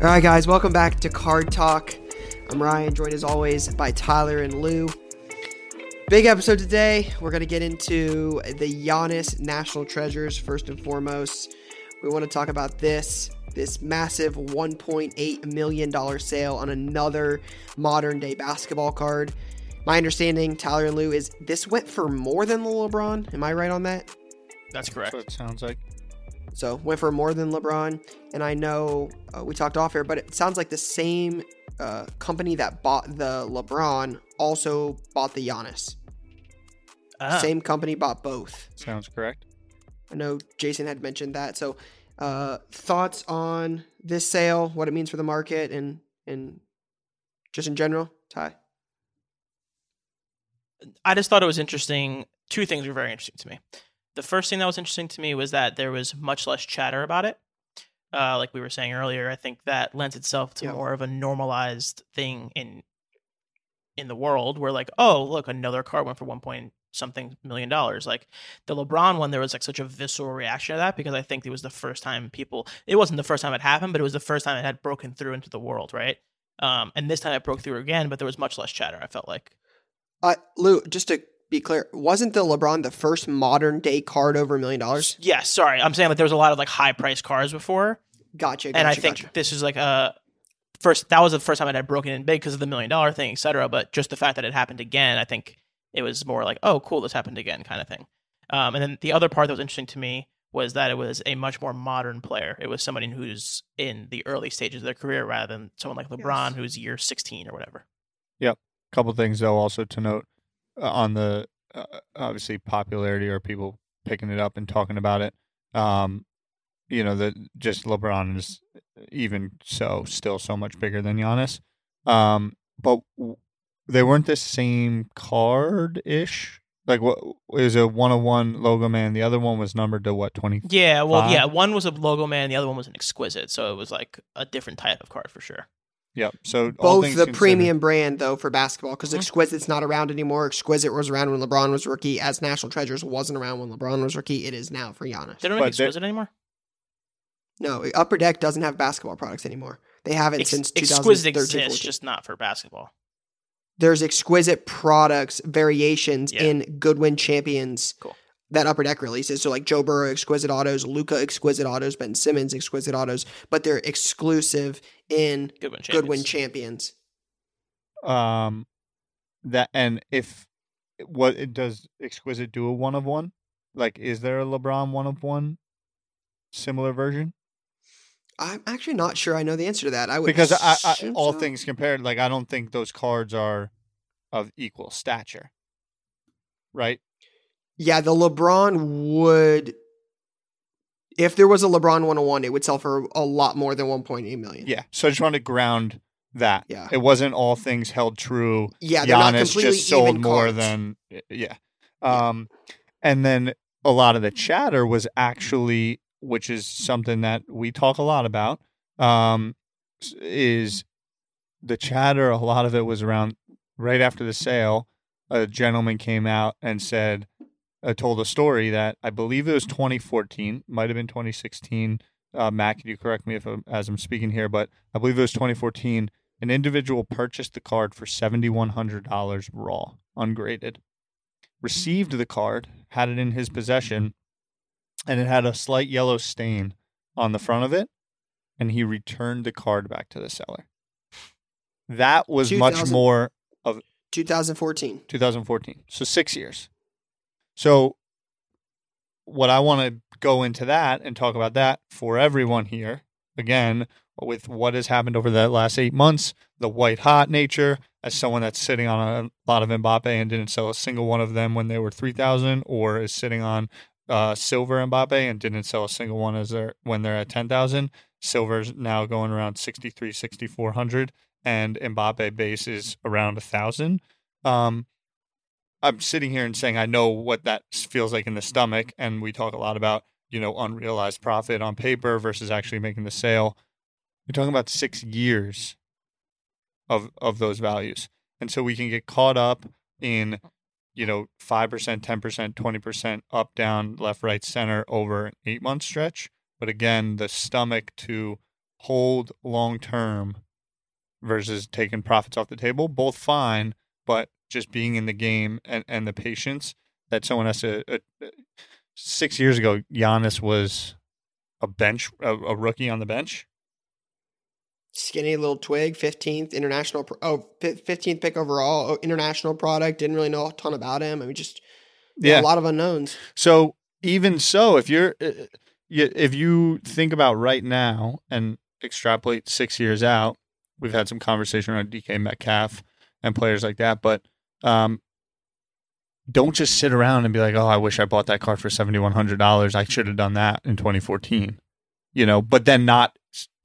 All right, guys, welcome back to Card Talk. I'm Ryan, joined as always by Tyler and Lou. Big episode today. We're going to get into the Giannis National Treasures first and foremost. We want to talk about this this massive 1.8 million dollar sale on another modern day basketball card. My understanding, Tyler and Lou, is this went for more than the LeBron. Am I right on that? That's correct. That's what it sounds like. So went for more than LeBron, and I know uh, we talked off air, but it sounds like the same uh, company that bought the LeBron also bought the Giannis. Ah, Same company bought both. Sounds correct. I know Jason had mentioned that. So uh, thoughts on this sale, what it means for the market, and and just in general, Ty. I just thought it was interesting. Two things were very interesting to me. The first thing that was interesting to me was that there was much less chatter about it. Uh, like we were saying earlier, I think that lends itself to Yeah. more of a normalized thing in in the world where like, oh, look, another car went for one point something million dollars. Like the LeBron one, there was like such a visceral reaction to that because I think it was the first time people it wasn't the first time it happened, but it was the first time it had broken through into the world, right? Um, and this time it broke through again, but there was much less chatter, I felt like. Uh, Lou, just to be clear, wasn't the LeBron the first modern day card over a million dollars? Yeah, sorry. I'm saying like there was a lot of like high priced cars before, Gotcha. gotcha and I think gotcha. this is like a first. That was the first time it had broken in big because of the million dollar thing, etc. But just the fact that it happened again, I think it was more like, oh, cool, this happened again, kind of thing. Um, and then the other part that was interesting to me was that it was a much more modern player. It was somebody who's in the early stages of their career rather than someone like LeBron Yes. who's year 16 or whatever. Yep. Couple things though also to note on the uh, obviously popularity or people picking it up and talking about it um you know that just LeBron is even so still so much bigger than Giannis um but w- they weren't the same card ish like what is a one on one logo man the other one was numbered to what 20 Yeah, well, yeah, one was a logo man, the other one was an exquisite, so it was like a different type of card for sure. Yep so both things the considered- premium brand though for basketball because. Exquisite's not around anymore. Exquisite was around when LeBron was rookie, as National Treasures wasn't around when LeBron was rookie. It is now for Giannis. They don't But make they- exquisite anymore. No, Upper Deck doesn't have basketball products anymore. They haven't Ex- since exquisite 2013. exists, 14. just not for basketball. There's exquisite products variations Yeah. in Goodwin Champions Cool. That Upper Deck releases. So like Joe Burrow exquisite autos, Luka exquisite autos, Ben Simmons exquisite autos, but they're exclusive in Goodwin champions. Goodwin Champions. um that and if what it does exquisite do a one of one like is there a lebron one of one similar version I'm actually not sure I know the answer to that. I would because I, I all so. things compared like i don't think those cards are of equal stature right Yeah, the LeBron would. If there was a LeBron 101, it would sell for a lot more than 1.8 million. yeah so i just wanted to ground that Yeah. it wasn't all things held true Yeah, they're not Giannis completely just sold more cards. than yeah. Um and then a lot of the chatter was actually which is something that we talk a lot about um is the chatter a lot of it was around right after the sale a gentleman came out and said uh, told a story that I believe it was 2014 might have been 2016 uh, Matt, can you correct me if I'm, as I'm speaking here, but I believe it was 2014 an individual purchased the card for $7,100 raw, ungraded, received the card, had it in his possession, and it had a slight yellow stain on the front of it, and he returned the card back to the seller. That was much more of 2014. 2014. So six years. So what I want to go into that and talk about that for everyone here again with what has happened over the last eight months, the white hot nature as someone that's sitting on a lot of Mbappe and didn't sell a single one of them when they were three thousand, or is sitting on uh, silver Mbappe and didn't sell a single one as they're when they're at ten thousand. Silver's now going around 63, 6400 and Mbappe base is around a thousand. Um, I'm sitting here and saying I know what that feels like in the stomach, and we talk a lot about you know unrealized profit on paper versus actually making the sale. We're talking about six years of of those values, and so we can get caught up in you know five percent, ten percent, twenty percent up, down, left, right, center over an eight month stretch. But again, the stomach to hold long term versus taking profits off the table, both fine, but just being in the game and, and the patience that someone has to. Uh, six years ago, Giannis was a bench, a, a, rookie on the bench. Skinny little twig, 15th international, oh, 15th pick overall, oh, international product. Didn't really know a ton about him. I mean, just yeah, a lot of unknowns. So even so, if you're, uh, if you think about right now and extrapolate six years out, we've had some conversation around DK Metcalf and players like that, but um, don't just sit around and be like, "Oh, I wish I bought that car for seventy one hundred dollars. I should have done that in 2014." You know, but then not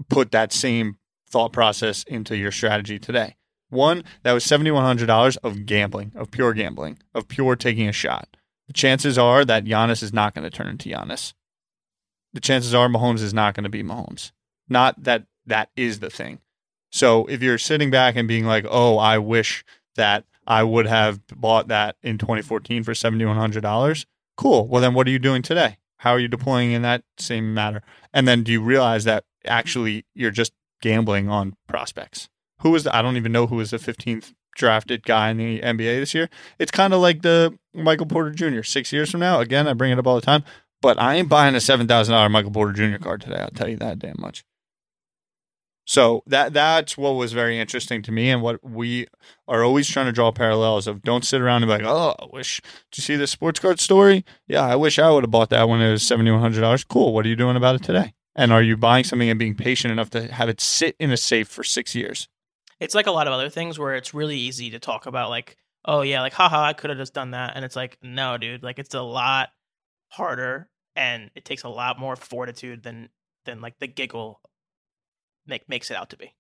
put that same thought process into your strategy today. One, that was seventy one hundred dollars of gambling, of pure gambling, of pure taking a shot. The chances are that Giannis is not going to turn into Giannis. The chances are Mahomes is not going to be Mahomes. Not that that is the thing. So if you're sitting back and being like, "Oh, I wish that I would have bought that in 2014 for $7,100. Cool. Well, then what are you doing today? How are you deploying in that same matter? And then do you realize that actually you're just gambling on prospects? Who was the, I don't even know who was the 15th drafted guy in the NBA this year. It's kind of like the Michael Porter Jr. Six years from now, again, I bring it up all the time, but I ain't buying a $7,000 Michael Porter Jr. card today. I'll tell you that damn much. So that that's what was very interesting to me, and what we are always trying to draw parallels of. Don't sit around and be like, "Oh, I wish." Did you see the sports card story? Yeah, I wish I would have bought that when it was seventy one hundred dollars. Cool. What are you doing about it today? And are you buying something and being patient enough to have it sit in a safe for six years? It's like a lot of other things where it's really easy to talk about, like, "Oh yeah, like haha, I could have just done that," and it's like, no, dude, like it's a lot harder and it takes a lot more fortitude than than like the giggle make makes it out to be.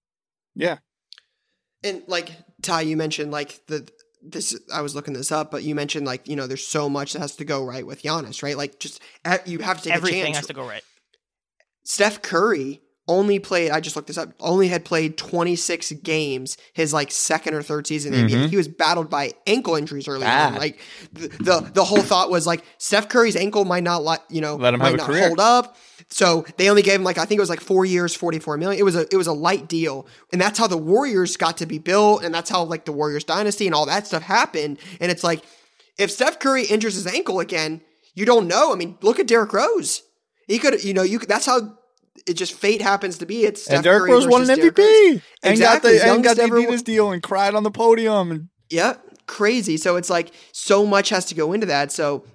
Yeah. And like Ty, you mentioned like the this I was looking this up, but you mentioned like you know there's so much that has to go right with Giannis, right? Like just eh, you have to take a chance to everything has to go right. Steph Curry only played. I just looked this up. Only had played 26 games his like second or third season mm-hmm. He was battled by ankle injuries early Bad. on. Like the, the, the whole thought was like Steph Curry's ankle might not let you know let him might not career. hold up. So they only gave him like I think it was like four years, 44 million. It was a it was a light deal, and that's how the Warriors got to be built, and that's how like the Warriors dynasty and all that stuff happened. And it's like if Steph Curry injures his ankle again, you don't know. I mean, look at Derrick Rose. He could, you know, you could, that's how it just fate happens to be. It's Steph and Derrick Curry Rose won an MVP exactly. and got the and got the Adidas deal and cried on the podium and yeah, crazy. So it's like so much has to go into that. So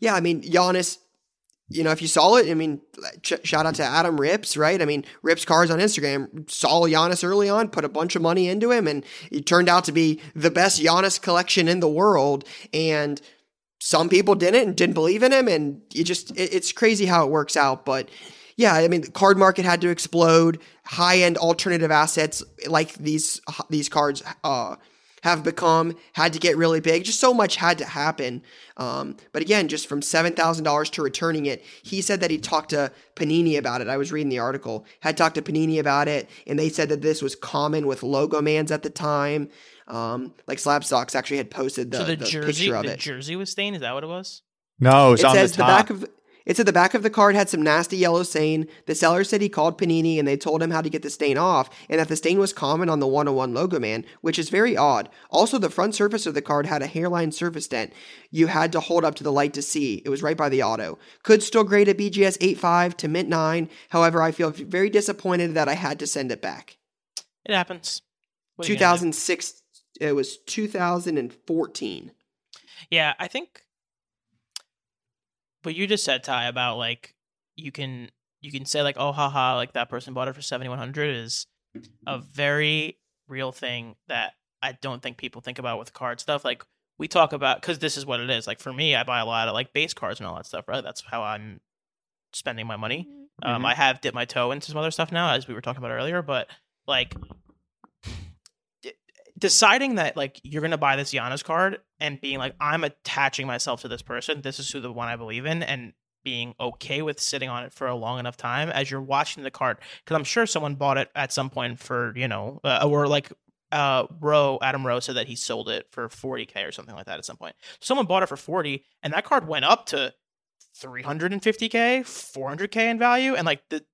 yeah, I mean Giannis. You know, if you saw it, I mean, ch- shout out to Adam Rips, right? I mean, Rips Cars on Instagram saw Giannis early on, put a bunch of money into him, and it turned out to be the best Giannis collection in the world. And some people didn't and didn't believe in him, and you just it, it's crazy how it works out. But yeah, I mean, the card market had to explode. High end alternative assets like these these cards uh, have become had to get really big. Just so much had to happen. Um, but again, just from seven thousand dollars to returning it, he said that he talked to Panini about it. I was reading the article. Had talked to Panini about it, and they said that this was common with Logomans at the time. Um, like Slabstox actually had posted the, so the, the jersey, picture of the it. jersey was stained. Is that what it was? No, it's it on says the, the, back of it said the back of the card had some nasty yellow stain. The seller said he called Panini and they told him how to get the stain off, and that the stain was common on the 101 logo man, which is very odd. Also, the front surface of the card had a hairline surface dent. You had to hold up to the light to see. It was right by the auto. Could still grade a BGS 8.5 to mint 9. However, I feel very disappointed that I had to send it back. It happens. 2006. It was 2014. Yeah, I think what you just said, Ty, about like you can you can say like, oh haha, like that person bought it for seventy one hundred is a very real thing that I don't think people think about with card stuff. Like we talk about because this is what it is. Like for me, I buy a lot of like base cards and all that stuff. Right, that's how I'm spending my money. Um, mm-hmm. Um, I have dipped my toe into some other stuff now, as we were talking about earlier. But like, deciding that like you're gonna buy this Giannis card and being like I'm attaching myself to this person. This is who the one I believe in, and being okay with sitting on it for a long enough time as you're watching the card because I'm sure someone bought it at some point for you know uh, or like uh Rowe Adam Rowe said that he sold it for 40k or something like that at some point. Someone bought it for 40 and that card went up to 350k, 400k in value and like the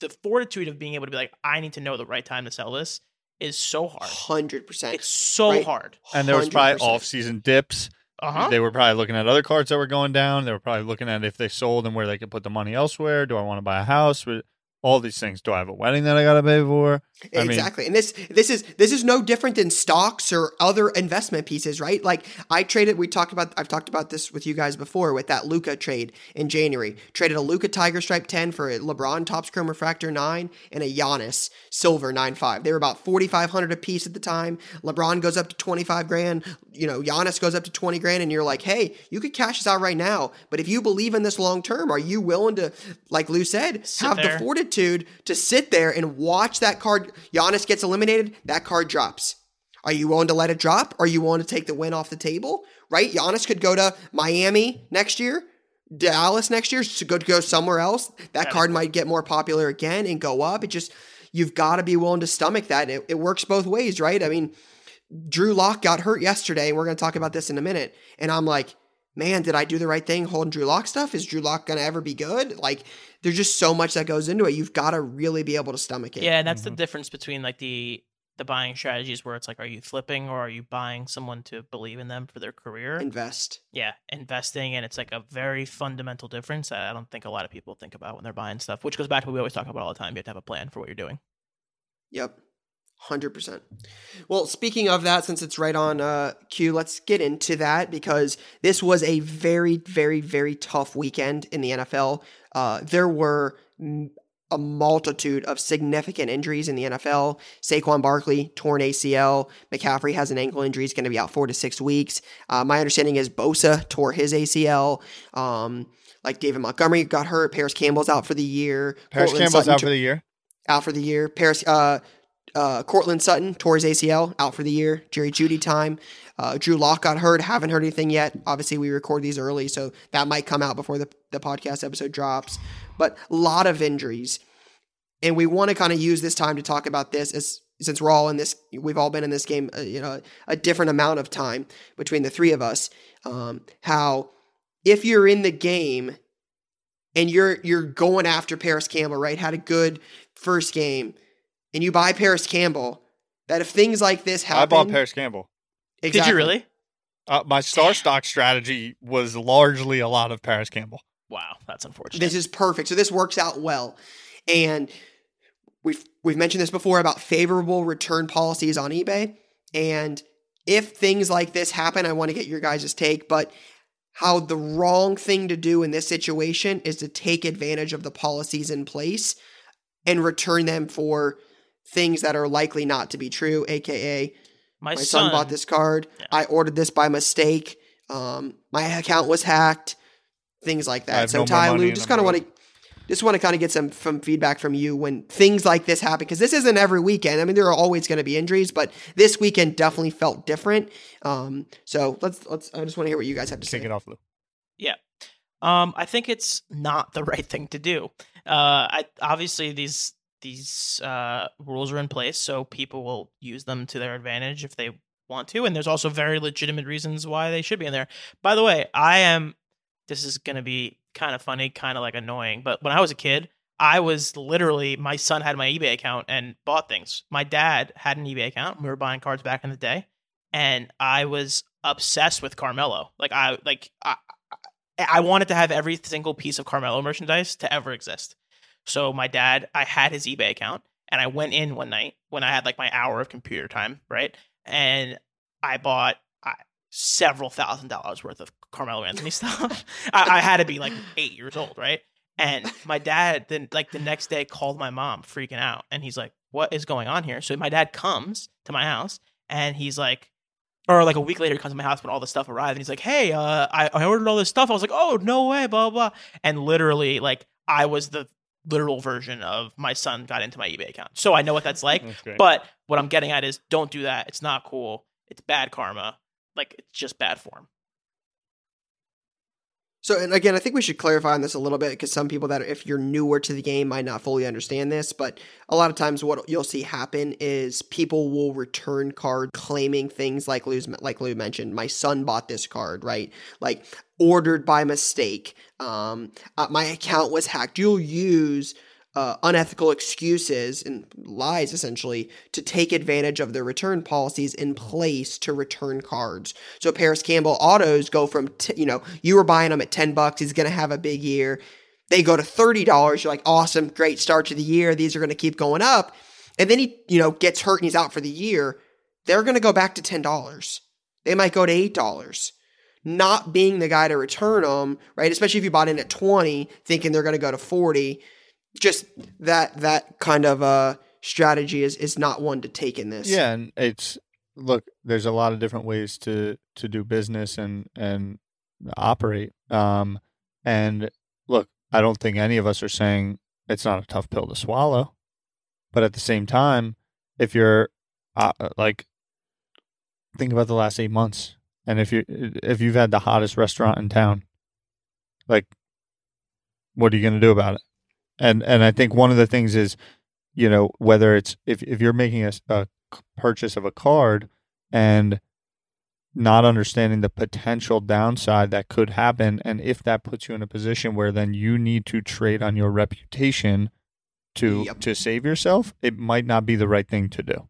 the fortitude of being able to be like I need to know the right time to sell this is so hard. Hundred percent. It's so Right. hard. And there was probably 100%. off-season dips. Uh-huh. They were probably looking at other cards that were going down. They were probably looking at if they sold and where they could put the money elsewhere. Do I want to buy a house? With all these things. Do I have a wedding that I got to pay for? I mean- exactly and this this is this is no different than stocks or other investment pieces right like i traded we talked about i've talked about this with you guys before with that luka trade in january traded a luka tiger stripe 10 for a lebron top chrome refractor 9 and a Giannis silver 9.5 they were about 4500 a piece at the time lebron goes up to 25 grand you know Giannis goes up to 20 grand and you're like hey you could cash this out right now but if you believe in this long term are you willing to like lou said Sit have there. the fortitude to sit there and watch that card. Giannis gets eliminated, that card drops. Are you willing to let it drop? Are you willing to take the win off the table? Right? Giannis could go to Miami next year, Dallas next year, go to go somewhere else. That card might get more popular again and go up. It just you've got to be willing to stomach that. It, it works both ways, right? I mean, Drew Lock got hurt yesterday, and we're going to talk about this in a minute. And I'm like, man, did I do the right thing holding Drew Lock stuff? Is Drew Lock going to ever be good? Like, there's just so much that goes into it. You've got to really be able to stomach it. Yeah, and that's Mhm. the difference between like the the buying strategies where it's like, are you flipping or are you buying someone to believe in them for their career? Invest. yeah, investing, and it's like a very fundamental difference that I don't think a lot of people think about when they're buying stuff. Which goes back to what we always talk about all the time. You have to have a plan for what you're doing. Yep. 100%. Well, speaking of that, since it's right on uh, cue, let's get into that because this was a very, very, very tough weekend in the NFL. Uh, there were a multitude of significant injuries in the NFL. Saquon Barkley, torn ACL. McCaffrey has an ankle injury. He's going to be out four to six weeks. Uh, my understanding is Bosa tore his ACL. Um, like David Montgomery got hurt. Paris Campbell's out for the year. Paris Courtland Campbell's Sutton out for the year. out for the year. Paris, uh, uh, Courtland Sutton tore his ACL out for the year. Jerry Jeudy time. Uh, Drew Lock got hurt. Haven't heard anything yet. Obviously, we record these early, so that might come out before the, the podcast episode drops. But a lot of injuries. And we want to kind of use this time to talk about this as since we're all in this, we've all been in this game, uh, you know, a different amount of time between the three of us. Um, how if you're in the game and you're you're going after Paris Campbell, right? Had a good first game, and you buy Paris Campbell. That if things like this happen, I bought Paris Campbell. Exactly. Did you really? Uh, my star stock strategy was largely a lot of Paris Campbell. Wow, that's unfortunate. This is perfect. So this works out well, and we've we've mentioned this before about favorable return policies on eBay. And if things like this happen, I want to get your guys' take. But how the wrong thing to do in this situation is to take advantage of the policies in place and return them for things that are likely not to be true, aka my, my son, bought this card. Yeah. I ordered this by mistake. Um, my account was hacked. Things like that. So no Ty, Lou, just kind of want to just want to kind of get some from feedback from you when things like this happen because this isn't every weekend. I mean, there are always going to be injuries, but this weekend definitely felt different. Um, so let's let's. I just want to hear what you guys have to Kick say. it off, Lou. Yeah, um, I think it's not the right thing to do. Uh, I obviously these these uh, rules are in place, so people will use them to their advantage if they want to, and there's also very legitimate reasons why they should be in there. By the way, I am. This is going to be kind of funny, kind of like annoying, but when I was a kid, I was literally my son had my eBay account and bought things. My dad had an eBay account. We were buying cards back in the day, and I was obsessed with Carmelo. Like I like I, I wanted to have every single piece of Carmelo merchandise to ever exist. So my dad, I had his eBay account, and I went in one night when I had like my hour of computer time, right? And I bought uh, several thousand dollars worth of Carmelo Anthony stuff. I, I had to be like eight years old, right? And my dad then like the next day called my mom freaking out, and he's like, "What is going on here?" So my dad comes to my house, and he's like, or like a week later, he comes to my house when all the stuff arrived, and he's like, "Hey, uh, I, I ordered all this stuff." I was like, "Oh, no way!" Blah blah. blah. And literally, like, I was the literal version of my son got into my eBay account. So I know what that's like. That's. But what I'm getting at is don't do that. It's not cool. It's bad karma. Like it's just bad form. So, and again, I think we should clarify on this a little bit because some people that, if you're newer to the game, might not fully understand this. But a lot of times, what you'll see happen is people will return card claiming things like Lou's, like Lou mentioned. My son bought this card, right? Like ordered by mistake. Um, uh, my account was hacked. You'll use uh, unethical excuses and lies essentially to take advantage of the return policies in place to return cards. So Paris Campbell autos go from t- you know you were buying them at ten bucks. He's going to have a big year. They go to thirty dollars. You're like awesome, great start to the year. These are going to keep going up, and then he you know gets hurt and he's out for the year. They're going to go back to ten dollars. They might go to eight dollars not being the guy to return them, right? Especially if you bought in at 20 thinking they're going to go to 40 just that that kind of uh strategy is is not one to take in this. Yeah, and it's look, there's a lot of different ways to to do business and and operate. Um and look, I don't think any of us are saying it's not a tough pill to swallow. But at the same time, if you're uh, like think about the last 8 months and if you if you've had the hottest restaurant in town, like what are you going to do about it? And and I think one of the things is, you know, whether it's if if you're making a, a purchase of a card and not understanding the potential downside that could happen, and if that puts you in a position where then you need to trade on your reputation to Yep. to save yourself, it might not be the right thing to do.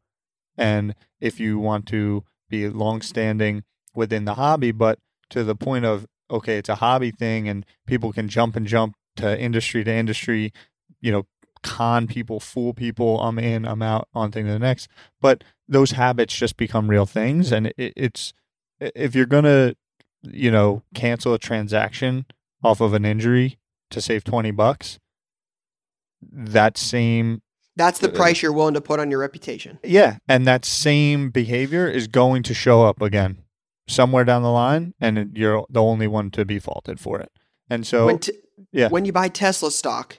And if you want to be long-standing within the hobby, but to the point of okay, it's a hobby thing, and people can jump and jump to industry to industry, you know, con people, fool people. I'm in, I'm out, on thing to the next. But those habits just become real things, and it, it's if you're gonna, you know, cancel a transaction off of an injury to save twenty bucks, that same That's the Uh, price you're willing to put on your reputation. yeah, and that same behavior is going to show up again somewhere down the line, and you're the only one to be faulted for it. And so, when t- yeah. when you buy Tesla stock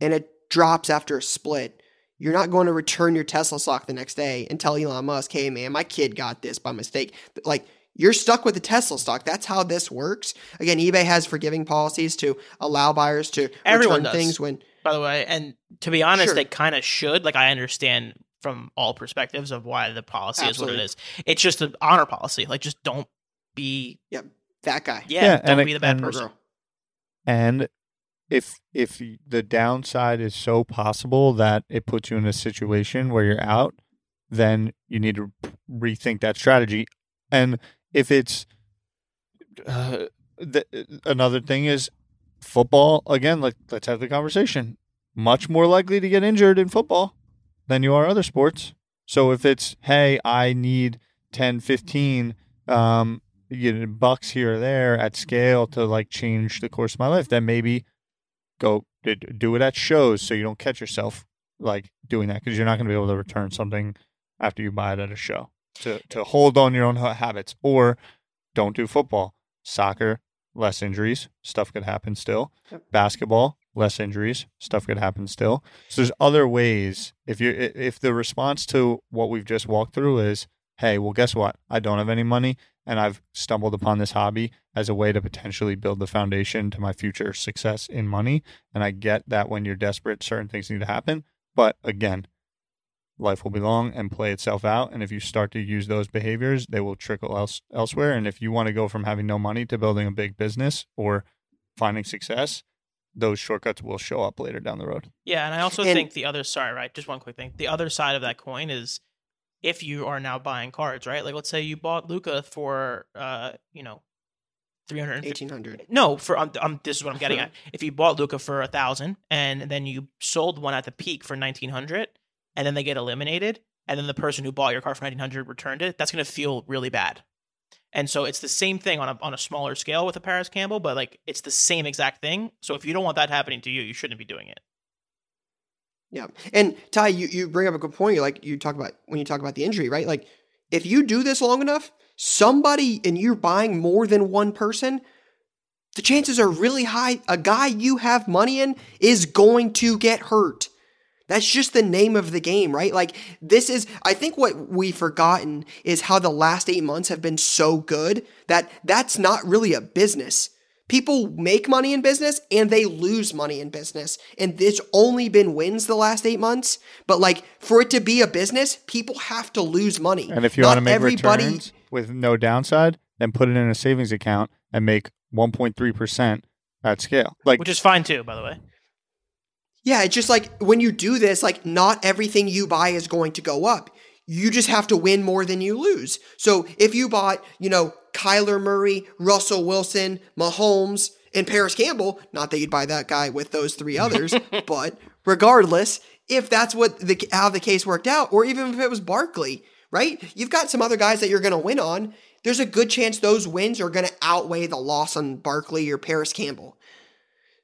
and it drops after a split, you're not going to return your Tesla stock the next day and tell Elon Musk, "Hey man, my kid got this by mistake." Like you're stuck with the Tesla stock. That's how this works. Again, eBay has forgiving policies to allow buyers to Everyone return does. things when by the way. And to be honest, Sure. they kind of should. Like I understand from all perspectives of why the policy Absolutely. is what it is. It's just an honor policy. Like just don't be that guy yeah, Yeah, don't and be the bad and- person. girl. And if if the downside is so possible that it puts you in a situation where you're out, then you need to rethink that strategy. And if it's uh, the, another thing is football again. Like let's have the conversation. Much more likely to get injured in football than you are other sports. So if it's hey, I need 10, 15 um, you know, bucks here or there at scale to like change the course of my life, then maybe go do it at shows so you don't catch yourself like doing that because you're not going to be able to return something after you buy it at a show to to hold on your own habits or don't do football. Soccer less injuries stuff could happen still. Yep. basketball less injuries stuff could happen still. So there's other ways. If you if the response to what we've just walked through is hey well guess what i don't have any money and i've stumbled upon this hobby as a way to potentially build the foundation to my future success in money and i get that when you're desperate certain things need to happen but again life will be long and play itself out and if you start to use those behaviors they will trickle else, elsewhere and if you want to go from having no money to building a big business or finding success those shortcuts will show up later down the road Yeah, and I also And- think the other sorry, right? Just one quick thing. The other side of that coin is if you are now buying cards, right? Like let's say you bought Luka for uh, you know, three hundred and fifty. eighteen hundred. No, for um, um, this is what I'm getting at. If you bought Luka for a thousand and then you sold one at the peak for nineteen hundred, and then they get eliminated, and then the person who bought your car for nineteen hundred returned it, that's going to feel really bad. And so it's the same thing on a on a smaller scale with a Paris Campbell, but like it's the same exact thing. So if you don't want that happening to you, you shouldn't be doing it. Yeah. And Ty, you, you bring up a good point. Like you talk about when you talk about the injury, right? Like if you do this long enough, somebody and you're buying more than one person, the chances are really high a guy you have money in is going to get hurt. That's just the name of the game, right? Like, this is, I think what we've forgotten is how the last eight months have been so good that that's not really a business. People make money in business and they lose money in business. And there's only been wins the last eight months. But like, for it to be a business, people have to lose money. And if you Not want to make everybody- returns with no downside, then put it in a savings account and make 1.3% at scale. Like, which is fine too, by the way. Yeah, it's just like when you do this, like not everything you buy is going to go up. You just have to win more than you lose. So if you bought, you know, Kyler Murray, Russell Wilson, Mahomes, and Paris Campbell, not that you'd buy that guy with those three others, but regardless, if that's what the how the case worked out, or even if it was Barkley, right? You've got some other guys that you're going to win on. There's a good chance those wins are going to outweigh the loss on Barkley or Paris Campbell.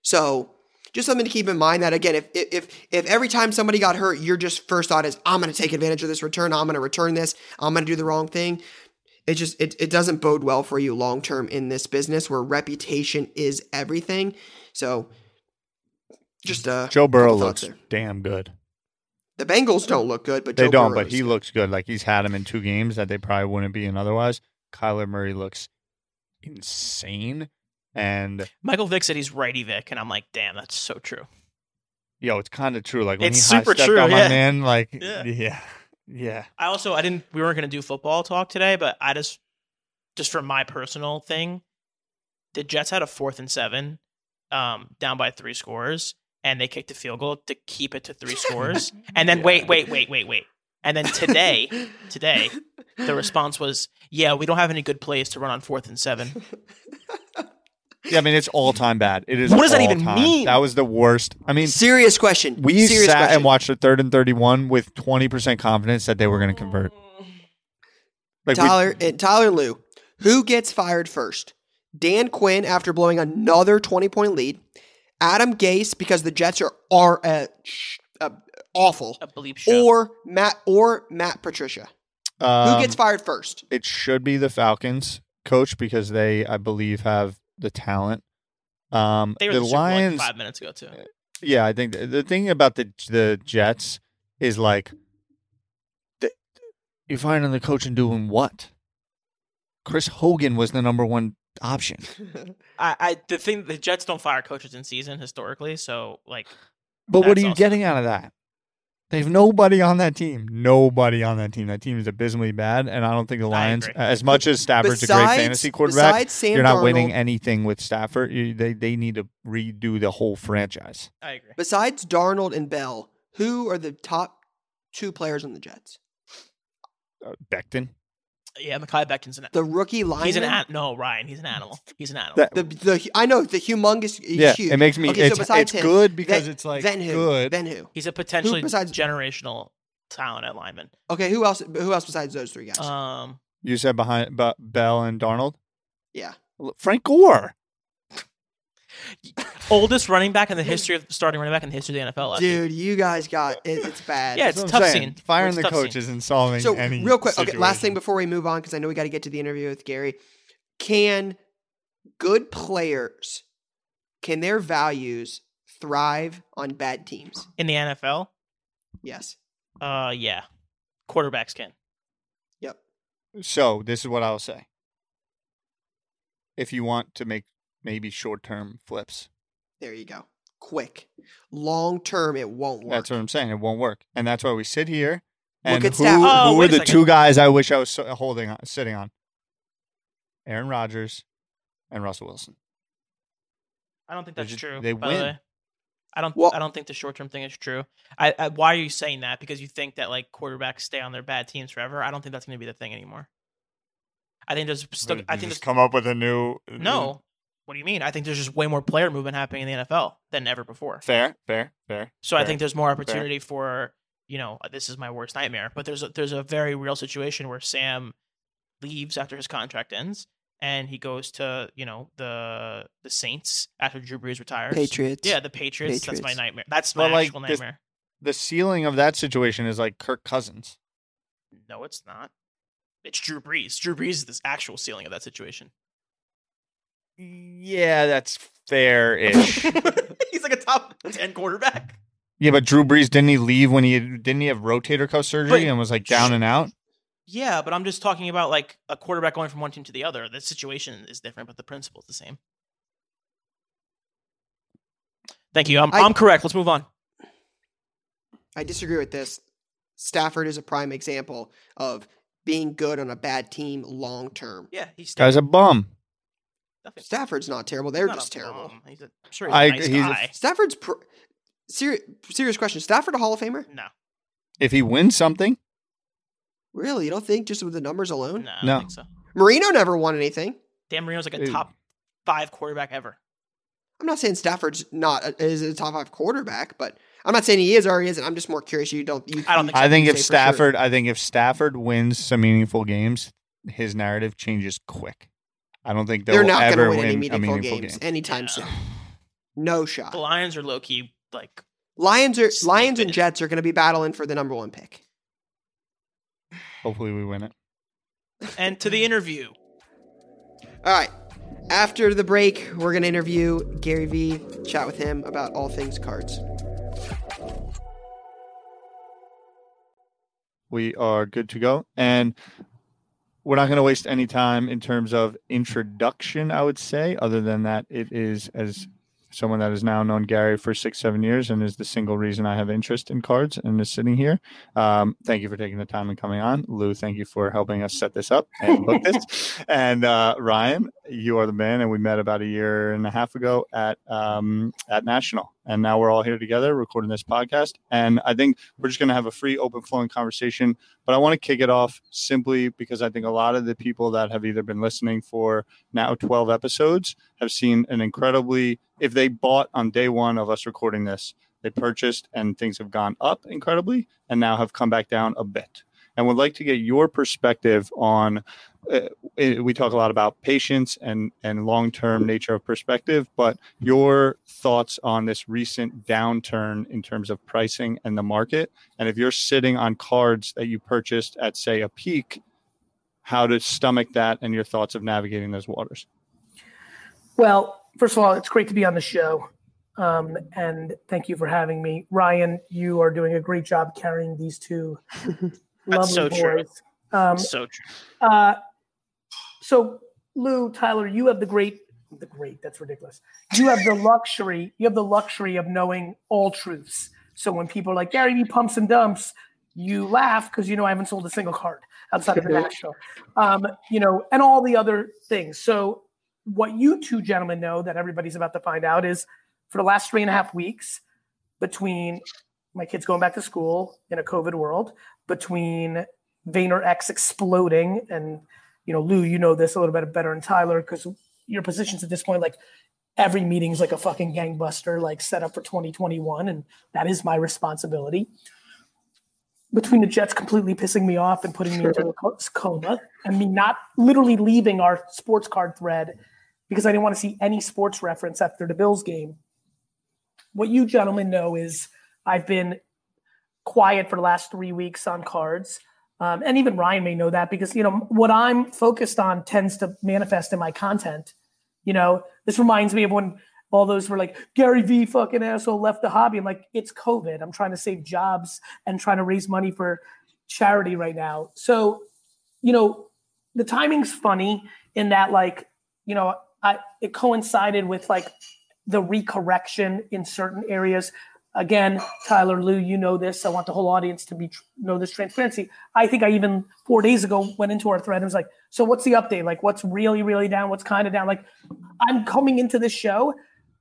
So just something to keep in mind that again, if if if every time somebody got hurt, your just first thought is, I'm gonna take advantage of this return, I'm gonna return this, I'm gonna do the wrong thing. It just it, it doesn't bode well for you long term in this business where reputation is everything. So just uh Joe Burrow looks there. damn good. the Bengals don't look good, but They Joe don't, Burrow but he good. looks good. Like he's had him in two games that they probably wouldn't be in otherwise. Kyler Murray looks insane. And Michael Vick said he's righty Vick, and I'm like, damn, that's so true. yo, it's kind of true. Like when It's he super true, on my yeah. man, like Yeah. yeah, yeah. I also I didn't we weren't gonna do football talk today, but I just just for my personal thing, the Jets had a fourth and seven, um, down by three scores, and they kicked a field goal to keep it to three scores. And then Yeah. wait, wait, wait, wait, wait. And then today, today, the response was, "Yeah, we don't have any good plays to run on fourth and seven. Yeah, I mean it's all time bad. It is. What does that even time. mean? That was the worst. I mean, Serious question. we Serious sat question. and watched a third and thirty-one with twenty percent confidence that they were going to convert. Like we- Tyler and Tyler Lou, who gets fired first? Dan Quinn after blowing another 20 point lead. Adam Gase because the Jets are are uh, sh- uh, awful. A bleep show. Or Matt or Matt Patricia. Who um, gets fired first? It should be the Falcons coach because they, I believe, have the talent. Um, they were the the, Bowl, like, Lions. five minutes ago too. yeah, I think the, the thing about the the Jets is like, the, you're finding the coach and doing what? Chris Hogan was the number one option. I, I the thing the Jets don't fire coaches in season historically, so like But what are you also- getting out of that? They have nobody on that team. Nobody on that team. That team is abysmally bad, and I don't think the Lions, as much as Stafford's a great fantasy quarterback, besides Sam you're not Darnold, winning anything with Stafford. You, they they need to redo the whole franchise. I agree. Besides Darnold and Bell, who are the top two players on the Jets? Uh, Becton. Yeah, Mekhi Becton's an The rookie lineman. he's an an, no Ryan. He's an animal. He's an animal. That- the, the I know the humongous. he's yeah, huge. it makes me. Okay, so it's besides it's him, good because then- it's like then who? good. Then who? He's a potentially besides- generational talent at lineman. Okay, who else? Who else besides those three guys? Um, you said behind but Bell and Darnold. yeah. Frank Gore. oldest running back in the history of starting running back in the history of the NFL. last year. Dude, you guys got it, it's bad. Yeah, it's a tough saying. scene. Firing It's the tough scene. coaches and solving so any. real quick. Okay, last thing situation. before we move on because I know we got to get to the interview with Gary. Can good players can their values thrive on bad teams? in the NFL. Yes. Uh, yeah, quarterbacks can. Yep. So this is what I'll say. If you want to make maybe short term flips, There you go. Quick. Long term, it won't work. that's what I'm saying. It won't work, and that's why we sit here. Look And at who, Stafford. Oh, who wait are a the second. two guys I wish I was so- holding on, sitting on? Aaron Rodgers and Russell Wilson. I don't think They that's just- true. they by the win. way. I don't. Well- I don't think the short term thing is true. I, I. Why are you saying that? Because you think that like quarterbacks stay on their bad teams forever. I don't think that's going to be the thing anymore. I think there's still. I think just there's come up with a new. no. What do you mean? I think there's just way more player movement happening in the NFL than ever before. Fair, fair, fair. So I think there's more opportunity for you know uh, this is my worst nightmare, but there's a, there's a very real situation where Sam leaves after his contract ends and he goes to you know the the Saints after Drew Brees retires. Patriots. Yeah, the Patriots. That's my nightmare. That's my But, like, actual this- nightmare. the ceiling of that situation is like Kirk Cousins. No, it's not. It's Drew Brees. Drew Brees is the actual ceiling of that situation. Yeah, that's fair-ish. He's like a top ten quarterback. yeah, but Drew Brees didn't he leave when he didn't he have rotator cuff surgery But- and was like down and out? Yeah, but I'm just talking about like a quarterback going from one team to the other. The situation is different, but the principle is the same. Thank you. I'm, I- I'm correct. Let's move on. I disagree with this. Stafford is a prime example of being good on a bad team long term. Yeah, he's Guy's a bum. Nothing- Stafford's not terrible. They're not just terrible. bum. He's a, I'm sure he's I- a nice he's a- Stafford's pr- serious. Serious question. Stafford a Hall of Famer? no, If he wins something, Really? You don't think just with the numbers alone? no, I No. don't think so. Marino never won anything. Dan Marino's like a Dude. top five quarterback ever. I'm not saying Stafford's not a, is a top five quarterback, but I'm not saying he is or he isn't. I'm just more curious. You don't. You, I don't think so. I think if for sure. Stafford, I think if Stafford wins some meaningful games, his narrative changes quick. I don't think they'll they're not going to win win any meaningful, meaningful games game. anytime Yeah. soon. No shot. The Lions are low key like Lions are Snake Lions and. Jets are going to be battling for the number one pick. Hopefully, we win it. and to the interview. All right. After the break, we're going to interview Gary Vee, chat with him about all things cards. we are good to go. And we're not going to waste any time in terms of introduction, I would say, other than that, it is as someone that has now known Gary for six, seven years and is the single reason I have interest in cards and is sitting here. Um, thank you for taking the time and coming on. Lou, thank you for helping us set this up and book this. And uh, Ryan, you are the man. And we met about a year and a half ago at um, at National. And now we're all here together recording this podcast. And I think we're just going to have a free, open flowing conversation. But I want to kick it off simply because I think a lot of the people that have either been listening for now 12 episodes have seen an incredibly, if they bought on day one of us recording this, they purchased and things have gone up incredibly and now have come back down a bit. And would like to get your perspective on. Uh, eh, we talk a lot about patience and and long term nature of perspective, but your thoughts on this recent downturn in terms of pricing and the market, and if you're sitting on cards that you purchased at say a peak, how to stomach that, and your thoughts of navigating those waters. Well, first of all, it's great to be on the show. Um, and thank you for having me. Ryan, you are doing a great job carrying these two lovely so true. Um, So true. uh, so, Lou, Tyler, you have the great, the great, that's ridiculous. You have the luxury, you have the luxury of knowing all truths. So when people are like, Gary Vee pumps and dumps, you laugh because you know I haven't sold a single card outside of the national, um, you know, and all the other things. So what you two gentlemen know that everybody's about to find out is for the last three and a half weeks between my kids going back to school in a COVID world, between VaynerX exploding, and you know, Lou, you know this a little bit better than Tyler because your positions at this point, like every meeting's like a fucking gangbuster, like set up for 2021, and that is my responsibility. Between the Jets completely pissing me off and putting me into a coma, and me not literally leaving our sports card thread because I didn't want to see any sports reference after the Bills game. What you gentlemen know is I've been quiet for the last three weeks on cards. Um, and even Ryan may know that because, you know, what I'm focused on tends to manifest in my content. You know, this reminds me of when all those were like, Gary Vee fucking asshole left the hobby. I'm like, it's COVID. I'm trying to save jobs and trying to raise money for charity right now. So, you know, the timing's funny in that, like, you know, I, it coincided with like the recorrection in certain areas. Again, Tyler Lou, you know this. I want the whole audience to be know this transparency. I think I even four days ago went into our thread and was like, "So what's the update? Like, what's really, really down? What's kind of down?" Like, I'm coming into this show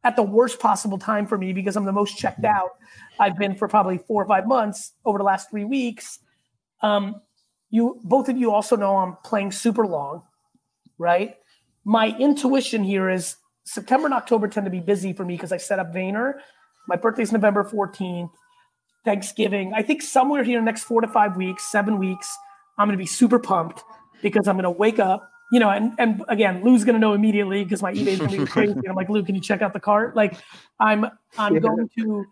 at the worst possible time for me because I'm the most checked out I've been for probably four or five months over the last three weeks. Um, you both of you also know I'm playing super long, right? My intuition here is September and October tend to be busy for me because I set up Vayner. My birthday's November 14th. Thanksgiving. I think somewhere here in the next four to five weeks, seven weeks, I'm going to be super pumped because I'm going to wake up, you know, and, and again, Lou's going to know immediately because my eBay's going to be crazy. And I'm like, Lou, can you check out the cart? Like, I'm I'm going to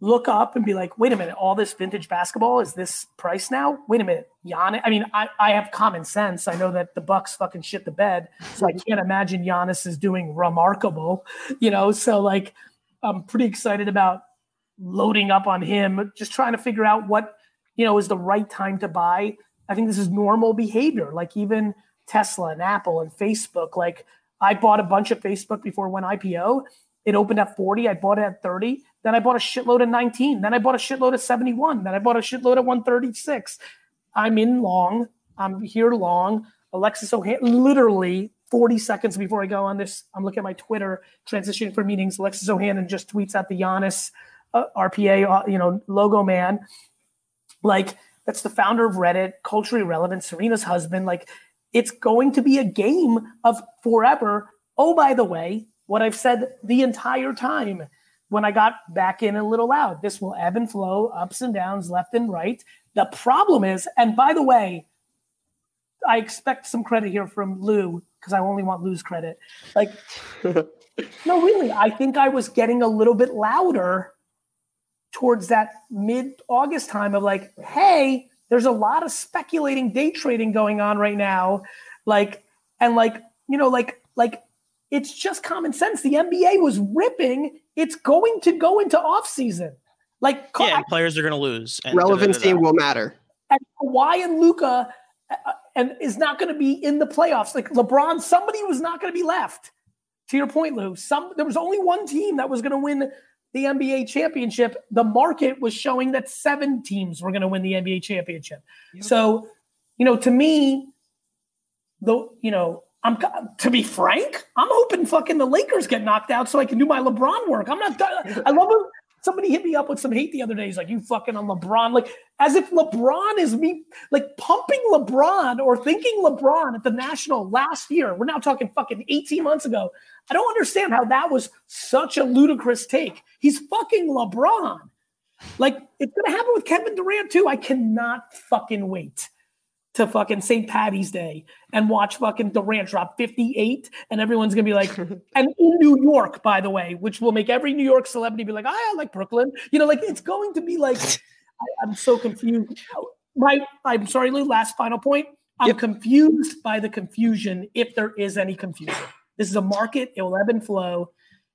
look up and be like, wait a minute, all this vintage basketball is this price now? Wait a minute, Giannis. I mean, I, I have common sense. I know that the Bucks fucking shit the bed, so I can't imagine Giannis is doing remarkable. You know, so like, I'm pretty excited about loading up on him, just trying to figure out what you know is the right time to buy. I think this is normal behavior. Like even Tesla and Apple and Facebook. Like I bought a bunch of Facebook before went IPO. It opened at 40. I bought it at 30. Then I bought a shitload of 19. Then I bought a shitload of 71. Then I bought a shitload of 136. I'm in long. I'm here long. Alexis Ohanian, literally 40 seconds before I go on this, I'm looking at my Twitter, transitioning for meetings. Alexis Ohanian just tweets out the Giannis uh, RPA, uh, you know, logo man. Like that's the founder of Reddit, culturally relevant, Serena's husband. Like it's going to be a game of forever. Oh, by the way, what I've said the entire time when I got back in a little loud. This will ebb and flow, ups and downs, left and right. The problem is, and by the way, I expect some credit here from Lou because I only want Lou's credit. Like, no, really, I think I was getting a little bit louder towards that mid August time of like, hey, there's a lot of speculating day trading going on right now. Like, and like, you know, like, like it's just common sense. The NBA was ripping. It's going to go into off season. Like, yeah, players are going to lose. Relevancy will matter. And Kawhi and Luka, uh, and is not going to be in the playoffs. Like LeBron, somebody was not going to be left. To your point, Lou, some there was only one team that was going to win the NBA championship, the market was showing that seven teams were going to win the NBA championship. Yep. So, you know, to me, though, you know, I'm to be frank, I'm hoping fucking the Lakers get knocked out so I can do my LeBron work. I'm not. I love it. Somebody hit me up with some hate the other day. He's like, "You fucking on LeBron," like as if LeBron is me, like pumping LeBron or thinking LeBron at the national last year. We're now talking fucking 18 months ago. I don't understand how that was such a ludicrous take. He's fucking LeBron. Like it's gonna happen with Kevin Durant too. I cannot fucking wait to fucking St. Patty's Day and watch fucking Durant drop 58, and everyone's gonna be like, and in New York, by the way, which will make every New York celebrity be like, oh, I like Brooklyn. You know, like it's going to be like, I, am so confused. My, I'm sorry, Lou. Last final point. I'm yep. confused by the confusion, if there is any confusion. This is a market; it will ebb and flow,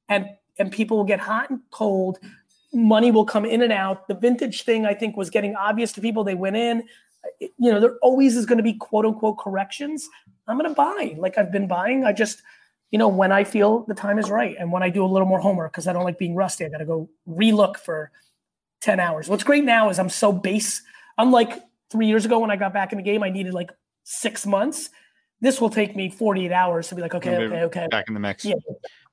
and and people will get hot and cold. Money will come in and out. The vintage thing, I think, was getting obvious to people. They went in. It, you know, there always is going to be quote unquote corrections. I'm going to buy like I've been buying. I just, you know, when I feel the time is right and when I do a little more homework because I don't like being rusty, I got to go relook for 10 hours. What's great now is I'm so base. Unlike three years ago when I got back in the game, I needed like six months. This will take me 48 hours to be like, okay, okay, okay. Back in the mix. Yeah.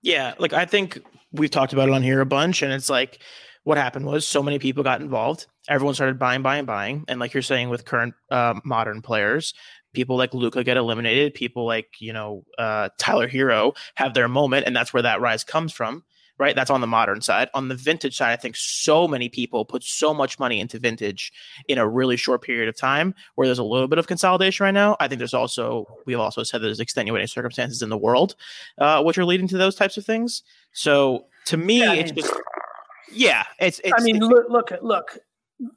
Yeah. Like I think we've talked about it on here a bunch, and it's like what happened was so many people got involved. Everyone started buying, buying, buying, and like you're saying with current uh, modern players, people like Luka get eliminated. People like you know uh, Tyler Herro have their moment, and that's where that rise comes from. Right, that's on the modern side. On the vintage side, I think so many people put so much money into vintage in a really short period of time, where there's a little bit of consolidation right now. I think there's also we've also said there's extenuating circumstances in the world, uh, which are leading to those types of things. So to me, yeah, it's just yeah, it's. it's I mean, it's, look, look, look.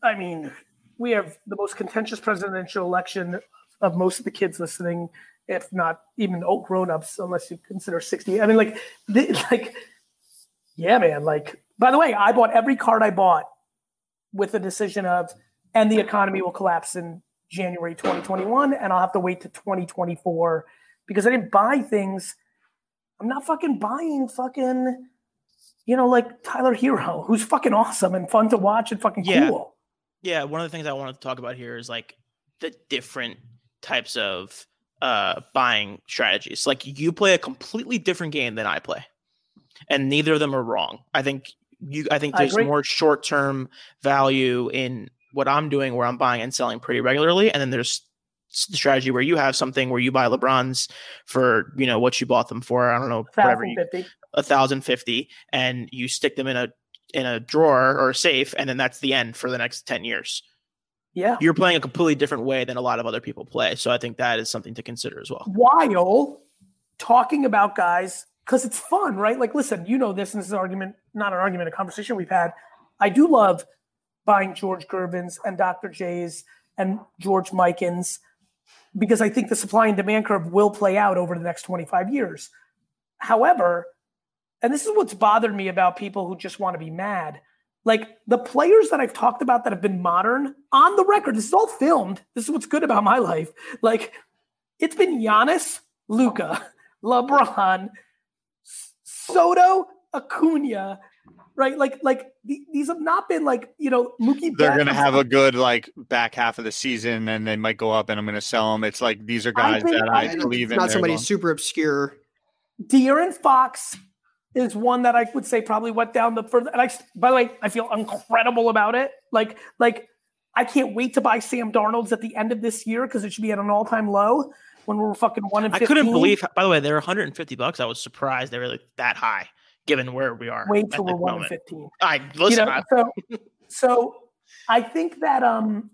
I mean, we have the most contentious presidential election of most of the kids listening, if not even old grown-ups, unless you consider sixty. I mean, like, like, yeah, man. Like, by the way, I bought every card I bought with the decision of, and the economy will collapse in January 2021, and I'll have to wait to 2024 because I didn't buy things I'm not fucking buying fucking, you know, like Tyler Herro, who's fucking awesome and fun to watch and fucking yeah. cool. Yeah, one of the things I wanted to talk about here is like the different types of uh buying strategies. Like you play a completely different game than I play. And neither of them are wrong. I think you I think there's I more short-term value in what I'm doing where I'm buying and selling pretty regularly and then there's the strategy where you have something where you buy LeBrons for you know what you bought them for. I don't know whatever a thousand fifty, and you stick them in a in a drawer or a safe, and then that's the end for the next ten years. Yeah, you're playing a completely different way than a lot of other people play. So I think that is something to consider as well. While talking about guys, because it's fun, right? Like, listen, you know this, and this is an argument, not an argument, a conversation we've had. I do love buying George Gervins and Dr. J's and George Mikans because I think the supply and demand curve will play out over the next 25 years. However, and this is what's bothered me about people who just want to be mad. Like the players that I've talked about that have been modern on the record, this is all filmed. This is what's good about my life. Like it's been Giannis, Luka, LeBron, Soto, Acuna, right? Like, like these have not been like you know Mookie. They're going to have a good like back half of the season, and they might go up, and I'm going to sell them. It's like these are guys that I, I believe in. Not somebody super obscure. De'Aaron Fox is one that I would say probably went down the further. And I, by the way, I feel incredible about it. Like, like I can't wait to buy Sam Darnold's at the end of this year because it should be at an all time low when we're fucking one and 15. I couldn't believe. By the way, they're 150 bucks. I was surprised they were like that high, given where we are. Wait till we're one and 15. I listen. You know, so, so I think that um,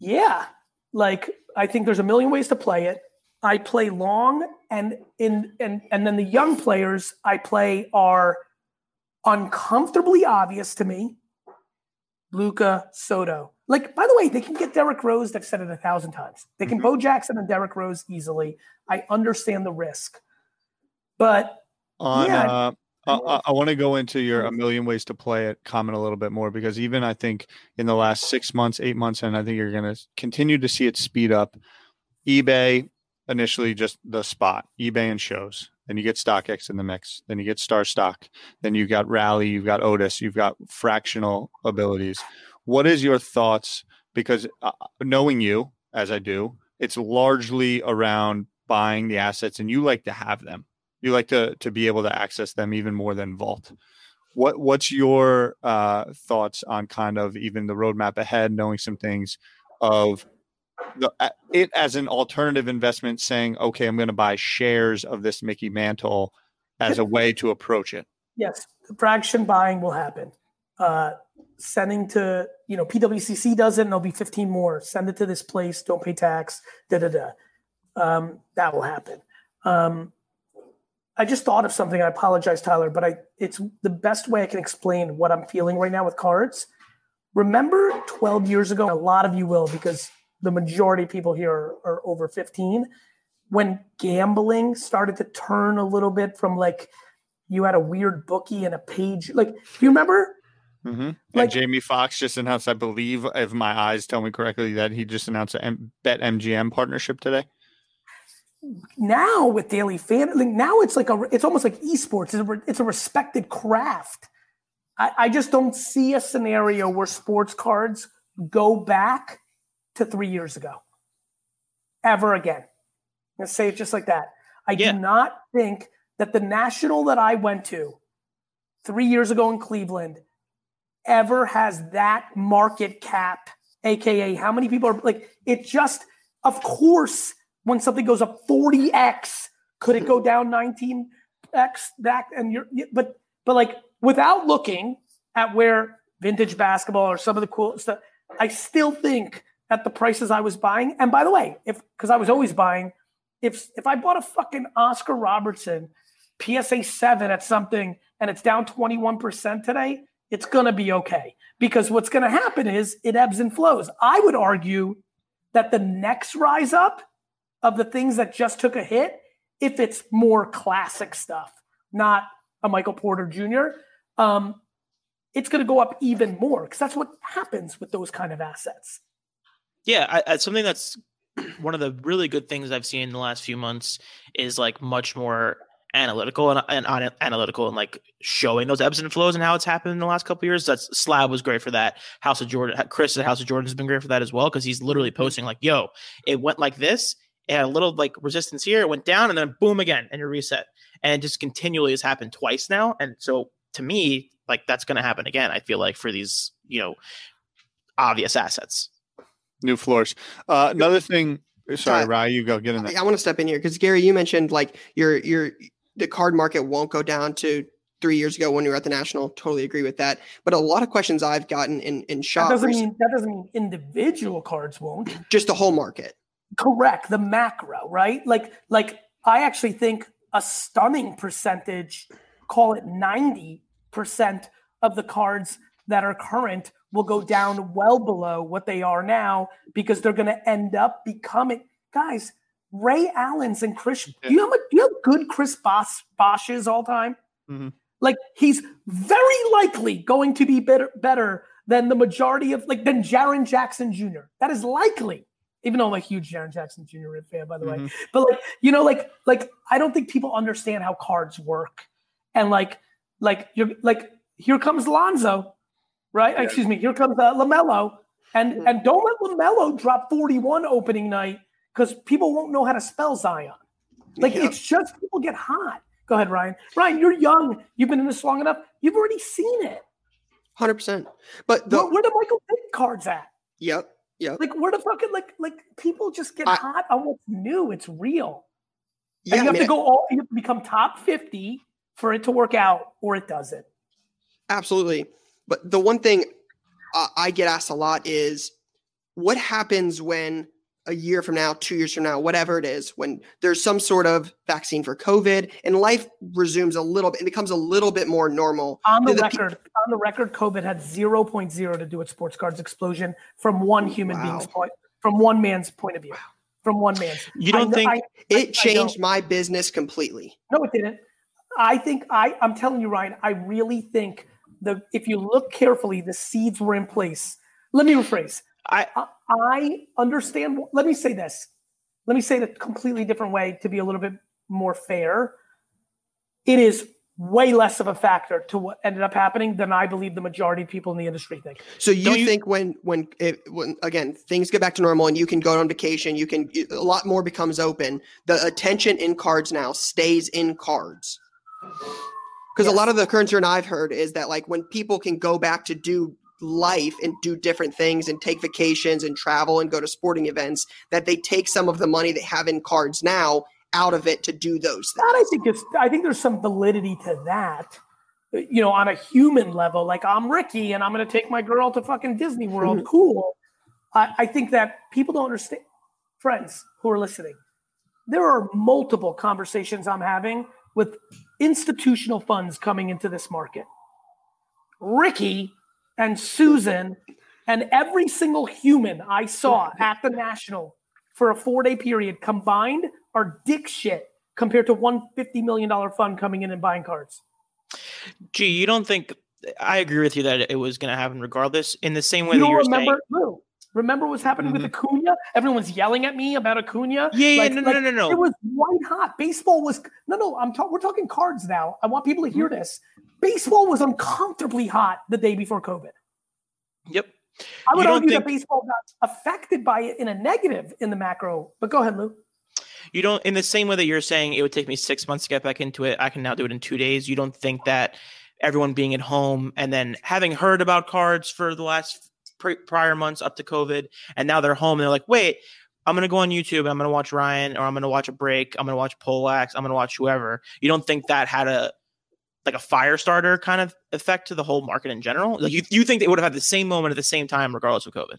yeah, like I think there's a million ways to play it. I play long, and in and and then the young players I play are uncomfortably obvious to me. Luka Soto. Like, by the way, they can get Derrick Rose. I've said it a thousand times. They can mm-hmm. Bo Jackson and Derrick Rose easily. I understand the risk, but on yeah, uh, I, I want to go into your a million ways to play it comment a little bit more because even I think in the last six months, eight months, and I think you're going to continue to see it speed up. eBay initially just the spot, eBay and shows. Then you get StockX in the mix. Then you get StarStock. Then you got Rally. You've got Otis. You've got fractional abilities. What is your thoughts? Because uh, knowing you as I do, it's largely around buying the assets, and you like to have them. You like to to be able to access them even more than Vault. What what's your uh, thoughts on kind of even the roadmap ahead, knowing some things of the, it as an alternative investment, saying, okay, I'm going to buy shares of this Mickey Mantle as a way to approach it. Yes, fraction buying will happen. Uh, sending to you know PWCC does it, and there'll be 15 more. Send it to this place. Don't pay tax. Da da da. Um, that will happen. Um, I just thought of something. I apologize, Tyler, but I it's the best way I can explain what I'm feeling right now with cards. Remember 12 years ago, a lot of you will because the majority of people here are, are over 15 when gambling started to turn a little bit from like you had a weird bookie and a page like do you remember? Mm-hmm. like jamie foxx just announced i believe if my eyes tell me correctly that he just announced a M- bet mgm partnership today. Now with daily fan like now it's like a it's almost like esports. It's a, it's a respected craft. I, I just don't see a scenario where sports cards go back to three years ago ever again. I'm going to say it just like that. I yeah. do not think that the national that I went to three years ago in Cleveland ever has that market cap, aka how many people are like it just of course when something goes up 40x, could it go mm-hmm. down 19x back and you're but but like without looking at where vintage basketball or some of the cool stuff, I still think at the prices I was buying. And by the way, if because I was always buying, if if I bought a fucking Oscar Robertson PSA 7 at something and it's down 21% today, it's to be okay. Because what's to happen is it ebbs and flows. I would argue that the next rise up of the things that just took a hit, if it's more classic stuff, not a Michael Porter Jr., um, it's going to go up even more because that's what happens with those kind of assets. Yeah, I, I, something that's one of the really good things I've seen in the last few months is like much more analytical and, and, analytical and like showing those ebbs and flows and how it's happened in the last couple years. That's Slab was great for that. House of Jordan, uh, Chris at House of Jordan has been great for that as well because he's literally mm-hmm. posting like, "Yo, it went like this." It had a little like resistance here, it went down, and then boom again, and you reset. And it just continually has happened twice now. And so to me, like that's going to happen again. I feel like for these, you know, obvious assets. New floors. Uh, another thing. Sorry, uh, Rye, you go get in there. I, I want to step in here because Gary, you mentioned like your your the card market won't go down to three years ago when we were at the national. Totally agree with that. But a lot of questions I've gotten in in shop that doesn't mean that doesn't mean individual cards won't. Just the whole market. Correct. The macro, right? Like like I actually think a stunning percentage, call it ninety percent of the cards that are current will go down well below what they are now because they're going to end up becoming guys. Ray Allen's and Chris. Yeah. Do you know how much, do you know good Chris Bosh is all time? Mhm. Like he's very likely going to be better better than the majority of like than Jaren Jackson Jr. That is likely. Even though I'm a huge Jaren Jackson Jr. fan, by the way. Mhm. But like, you know, like, like I don't think people understand how cards work. And like, like you're like, here comes Lonzo, right? Excuse me, here comes uh, Lamelo, and Mhm. and don't let Lamelo drop 41 opening night because people won't know how to spell Zion. Like Yeah. it's just people get hot. Go ahead, Ryan. Ryan, you're young. You've been in this long enough. You've already seen it. hundred percent. But the where, where the Michael Vick cards at? yep, yep. Like where the fucking like like people just get I- hot on what's new. It's real. Yeah, and you have mean, to go all you have to become top 50 for it to work out, or it doesn't. Absolutely. But the one thing uh, I get asked a lot is what happens when a year from now, two years from now, whatever it is, when there's some sort of vaccine for COVID and life resumes a little bit and becomes a little bit more normal. On the Do the pe- record, on the record, COVID had 0.0 to do with sports cards explosion from one human Wow. being's point, from one man's point of view, from one man's. You don't I- think I- It I changed my business completely. No, it didn't. I think I I'm telling you, Ryan, I really think the if you look carefully, the seeds were in place. Let me rephrase. I I, I understand. Let me say this. Let me say it a completely different way to be a little bit more fair. It is way less of a factor to what ended up happening than I believe the majority of people in the industry think. So you- think when when it, when again things get back to normal and you can go on vacation, you can a lot more becomes open. The attention in cards now stays in cards. Because a lot of the current and I've heard is that like when people can go back to do life and do different things and take vacations and travel and go to sporting events, that they take some of the money they have in cards now out of it to do those That I think is I think there's some validity to that. Uh, you know, on a human level, like I'm Ricky and I'm going to take my girl to fucking Disney World. Cool. I, I think that people don't understand. Friends who are listening, there are multiple conversations I'm having with institutional funds coming into this market. Ricky and Susan and every single human I saw at the National for a four day period combined are dick shit compared to one $50 million fund coming in and buying cards. gee, you don't think I agree with you that it was going to happen regardless. In the same way You that you're remember, saying, Lou, remember what's happening with Acuna? Everyone's yelling at me about Acuna. yeah, yeah, Like- no, like, no, no, no, It was white hot. Baseball was no, no. I'm talking. We're talking cards now. I want people to hear Mm-hmm. this. Baseball was uncomfortably hot the day before COVID. Yep. I would argue think- that baseball got affected by it in a negative in the macro. But go ahead, Lou. You don't, in the same way that you're saying it would take me six months to get back into it, I can now do it in two days. You don't think that everyone being at home and then having heard about cards for the last pre- prior months up to COVID, and now they're home and they're like, wait, I'm going to go on YouTube, I'm going to watch Ryan, or I'm going to watch a break, I'm going to watch Polax, I'm going to watch whoever. You don't think that had a, like a fire starter kind of effect to the whole market in general? Like you, you think they would have had the same moment at the same time, regardless of COVID?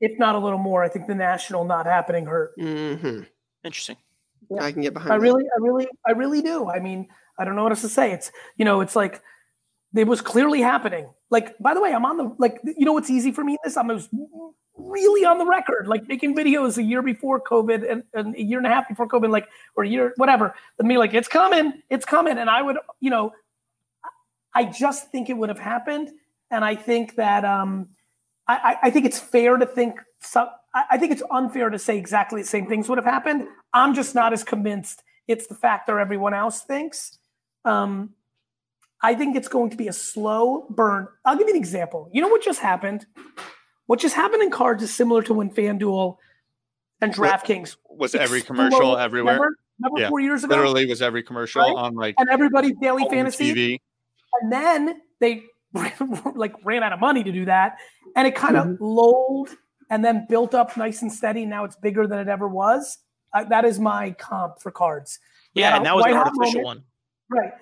If not a little more, I think the national not happening hurt. hmm Interesting. Yeah. I can get behind. I that. really, I really, I really do. I mean, I don't know what else to say. It's you know, it's like it was clearly happening. Like, by the way, I'm on the like, you know, what's easy for me. This I'm really on the record, like making videos a year before COVID and, and a year and a half before COVID, like or a year, whatever. And me like, it's coming, it's coming, and I would, you know, I just think it would have happened, and I think that um, I, I, think it's fair to think some. I think it's unfair to say exactly the same things would have happened. I'm just not as convinced it's the factor everyone else thinks. Um, I think it's going to be a slow burn. I'll give you an example. You know what just happened? What just happened in cards is similar to when FanDuel and DraftKings Was every exploded. commercial everywhere? Remember, remember Yeah. four years ago? Literally was every commercial Right? on like And everybody's daily fantasy. TV. And then they like ran out of money to do that. And it kind of Mm-hmm. lulled and then built up nice and steady. Now it's bigger than it ever was. Uh, that is my comp for cards. Yeah, Yeah, and that was an white hot artificial moment. one. Right.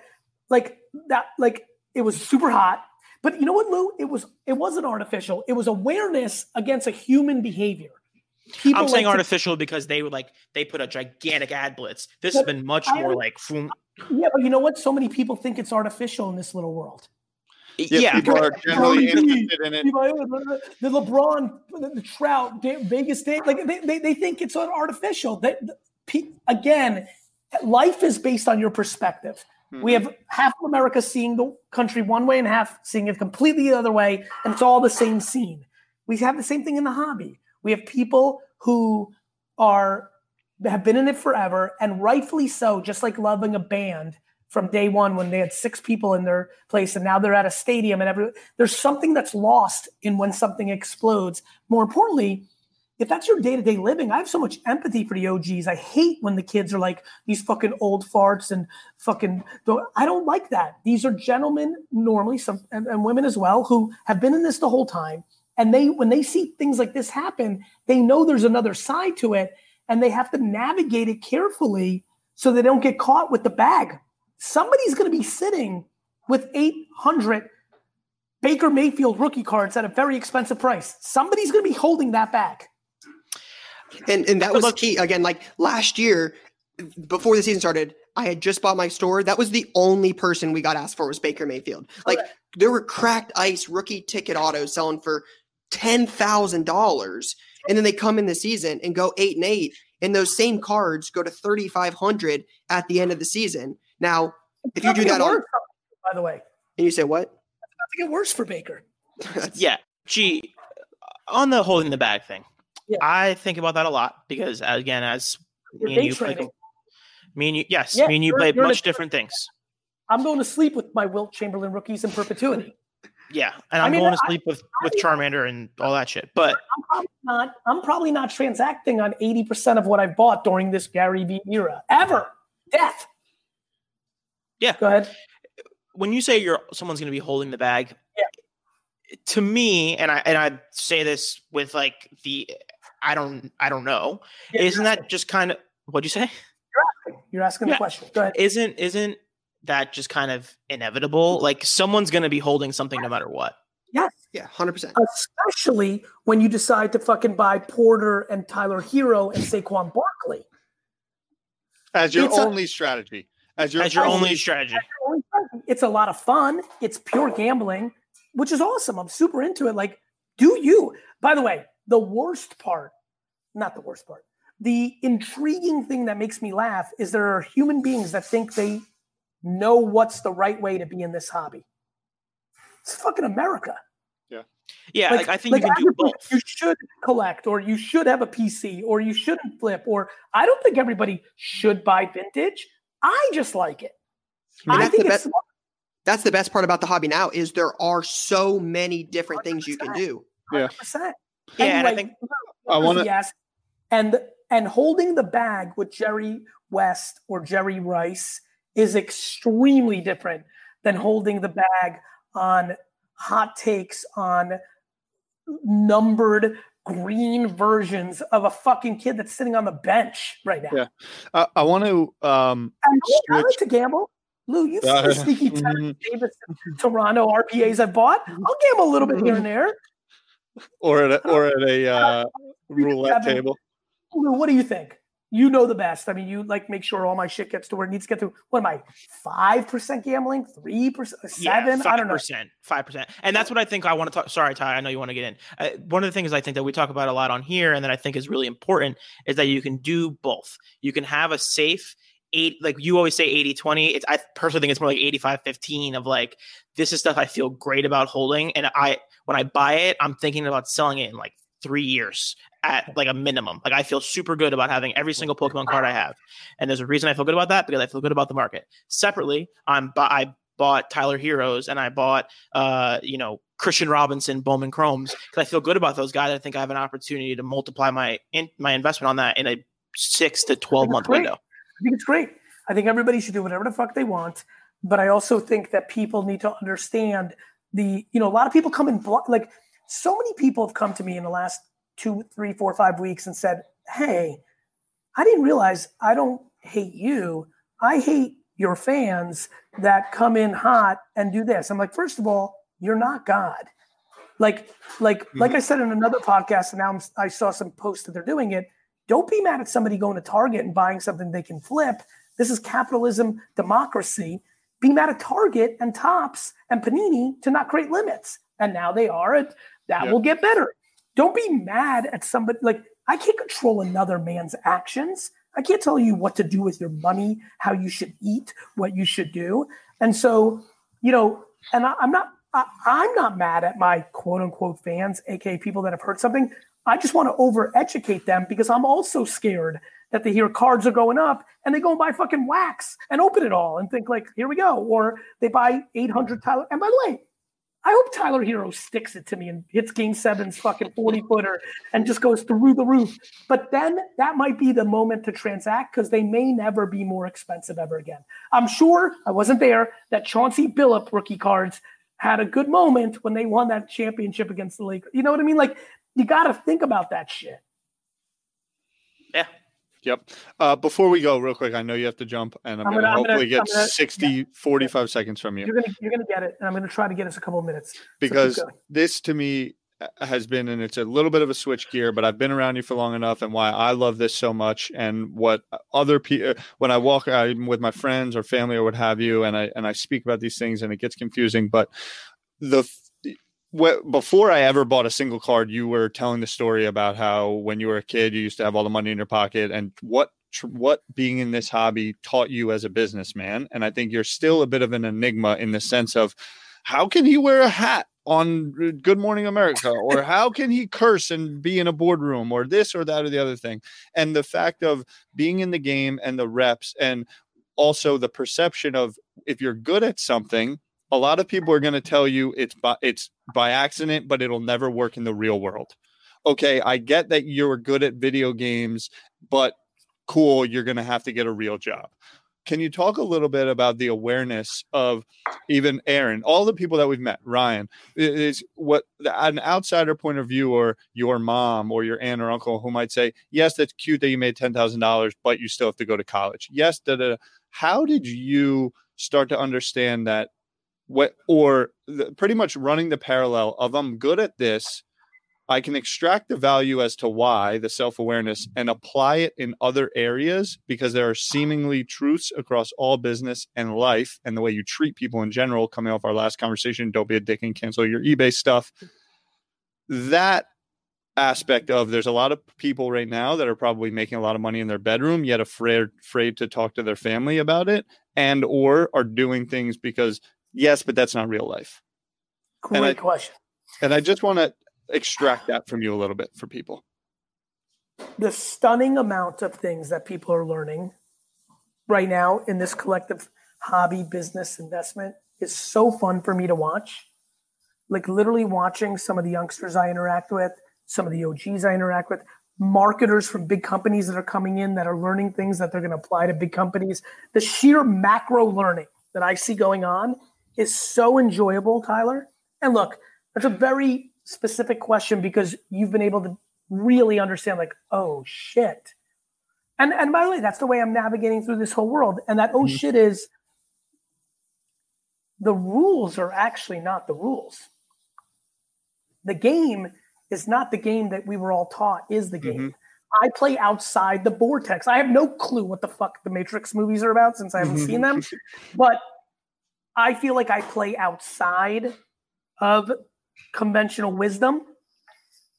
Like that, like it was super hot. But you know what, Lou? It was it wasn't artificial. It was awareness against a human behavior. People I'm saying like to- artificial because they were like they put a gigantic ad blitz. This has been much I more like phoom. yeah, but you know what? So many people think it's artificial in this little world. yeah, people are generally interested in it. The LeBron, the, the Trout, Vegas Dave, like they, they, they think it's artificial. That again, life is based on your perspective. We mm-hmm. have half of America seeing the country one way and half seeing it completely the other way, and it's all the same scene. We have the same thing in the hobby. We have people who are have been in it forever, and rightfully so, just like loving a band from day one when they had six people in their place and now they're at a stadium and every there's something that's lost in when something explodes. More importantly, if that's your day-to-day living, I have so much empathy for the OGs. I hate when the kids are like these fucking old farts and fucking. I don't like that. These are gentlemen normally, some and, and women as well, who have been in this the whole time, and they when they see things like this happen, they know there's another side to it, and they have to navigate it carefully so they don't get caught with the bag. Somebody's going to be sitting with 800 Baker Mayfield rookie cards at a very expensive price. Somebody's going to be holding that bag. And and that was key again. Like last year, before the season started, I had just bought my store. That was the only person we got asked for was Baker Mayfield. Oh, like Correct. there were cracked ice rookie ticket autos selling for ten thousand dollars, and then they come in the season and go eight and eight, and those same cards go to thirty five hundred at the end of the season. Now, if you do that gonna on, by the way, and you say what? it's to get worse for Baker. Yeah. Gee, on the holding the bag thing, Yeah. I think about that a lot because uh, again, as You're me and you play, me and you, yes, Yeah, me and you play you're in a much different- things. I'm going to sleep with my Wilt Chamberlain rookies in perpetuity. Yeah, and I I'm mean, going to I- sleep with with Charmander and all that shit. But I'm probably not. I'm probably not transacting on 80 percent of what I've bought during this Gary Vee era ever. Death. Yeah. Go ahead. when you say you're someone's going to be holding the bag, yeah. to me, and I and I say this with like the I don't I don't know, Yeah, isn't that just kind of what'd you say? You're asking Yeah. the question. Go ahead. Isn't isn't that just kind of inevitable? Like someone's going to be holding something no matter what. Yes. Yeah, hundred percent. Especially when you decide to fucking buy Porter and Tyler Herro and Saquon Barkley. As your It's a- only strategy. As your, As your I- only strategy. It's a lot of fun. It's pure gambling, which is awesome. I'm super into it. Like, do you? By the way, the worst part, not the worst part, the intriguing thing that makes me laugh is there are human beings that think they know what's the right way to be in this hobby. It's fucking America. Yeah, like, I think you can do both. You should collect, or you should have a PC, or you shouldn't flip, or I don't think everybody should buy vintage. I just like it. I mean, I that's think the it's best. That's the best part about the hobby now is there are so many different things you can do. Yeah. 100%. Yeah, and I like, think I wanna- yes, and and holding the bag with Jerry West or Jerry Rice is extremely different than holding the bag on hot takes on numbered green versions of a fucking kid that's sitting on the bench right now. Yeah. I, I want to um And I like to gamble. Lou, you've seen the Uh, sneaky Terrence mhm. Davis Toronto RPAs I bought. I'll gamble a little bit here and there. Or at a, or at a uh, roulette Kevin. table. Lou, what do you think? You know the best. I mean, you like make sure all my shit gets to where it needs to get to. What am I? Five percent gambling? Three percent? Seven? I don't know. percent, five percent, and that's what I think I want to talk. Sorry, Ty, I know you want to get in. Uh, one of the things I think that we talk about a lot on here, and that I think is really important, is that you can do both. You can have a safe eight, like you always say 80 20. It's, I personally think it's more like 85 15 of like, this is stuff I feel great about holding. And I, when I buy it, I'm thinking about selling it in like three years at like a minimum. Like I feel super good about having every single Pokemon card I have. And there's a reason I feel good about that because I feel good about the market. Separately, I'm I bought Tyler Herros and I bought uh you know Kristian Robinson, Bowman Chromes because I feel good about those guys. I think I have an opportunity to multiply my in, my investment on that in a six to twelve month window. I think it's great. I think everybody should do whatever the fuck they want. But I also think that people need to understand the, you know, a lot of people come in, like, so many people have come to me in the last two, three, four, five weeks and said, Hey, I didn't realize I don't hate you. I hate your fans that come in hot and do this. I'm like, first of all, you're not God. Like, like, mm-hmm. like I said in another podcast, and now I'm, I saw some posts that they're doing it. Don't be mad at somebody going to Target and buying something they can flip. This is capitalism, democracy. Be mad at Target and Tops and Panini to not create limits. And now they are. And that Yeah. will get better. Don't be mad at somebody. Like, I can't control another man's actions. I can't tell you what to do with your money, how you should eat, what you should do. And so, you know, and I, I'm not, I, I'm not mad at my quote unquote fans, aka people that have heard something. I just want to over educate them because I'm also scared that they hear cards are going up and they go and buy fucking wax and open it all and think like, here we go. Or they buy 800 Tyler. And by the way, I hope Tyler Herro sticks it to me and hits game seven's fucking 40 footer and just goes through the roof. But then that might be the moment to transact because they may never be more expensive ever again. I'm sure I wasn't there that Chauncey Billup rookie cards had a good moment when they won that championship against the Lakers. You know what I mean? Like you got to think about that shit. Yeah. Yep. Uh, before we go, real quick, I know you have to jump, and I'm, I'm going to gonna- gonna- hopefully get I'm gonna- 60, 45 seconds from you You're gonna you're gonna get it, and I'm gonna try to get us a couple of minutes. Because going. this to me uh, has been, and it's a little bit of a switch gear, but I've been around you for long enough, and why I love this so much, and what other people when I walk out with my friends or family or what have you, and I and I speak about these things, and it gets confusing, but the before I ever bought a single card, you were telling the story about how when you were a kid, you used to have all the money in your pocket, and what what being in this hobby taught you as a businessman. And I think you're still a bit of an enigma in the sense of how can he wear a hat on uh, Good Morning America, or how can he curse and be in a boardroom, or this or that or the other thing. And the fact of being in the game and the reps, and also the perception of if you're good at something a lot of people are going to tell you it's by it's by accident but it'll never work in the real world. Okay i get that you're good at video games but cool you're going to have to get a real job. Can you talk a little bit about the awareness of even aaron all the people that we've met ryan is what an outsider point of view or your mom or your aunt or uncle who might say yes that's cute that you made $10000 but you still have to go to college. Yes da, da, da. how did you start to understand that what or the, pretty much running the parallel of I'm good at this, I can extract the value as to why the self awareness and apply it in other areas because there are seemingly truths across all business and life and the way you treat people in general. Coming off our last conversation, don't be a dick and cancel your eBay stuff. That aspect of there's a lot of people right now that are probably making a lot of money in their bedroom yet afraid afraid to talk to their family about it and or are doing things because yes but that's not real life Great I- question. and i just want to extract that from you a little bit for people the stunning amount of things that people are learning right now in this collective hobby business investment is so fun for me to watch. Like literally watching some of the youngsters I interact with, some of the OGs I interact with, marketers from big companies that are coming in that are learning things that they're going to apply to big companies. The sheer macro learning that I see going on is so enjoyable, Tyler. And look, that's a very specific question because you've been able to really understand like oh shit. And and by the way that's the way i'm navigating through this whole world. And that oh Mhm. shit is the rules are actually not the rules. The game is not the game that we were all taught is the game. I play outside the vortex. I have no clue what the fuck the matrix movies are about since i haven't seen them. But i feel like i play outside of conventional wisdom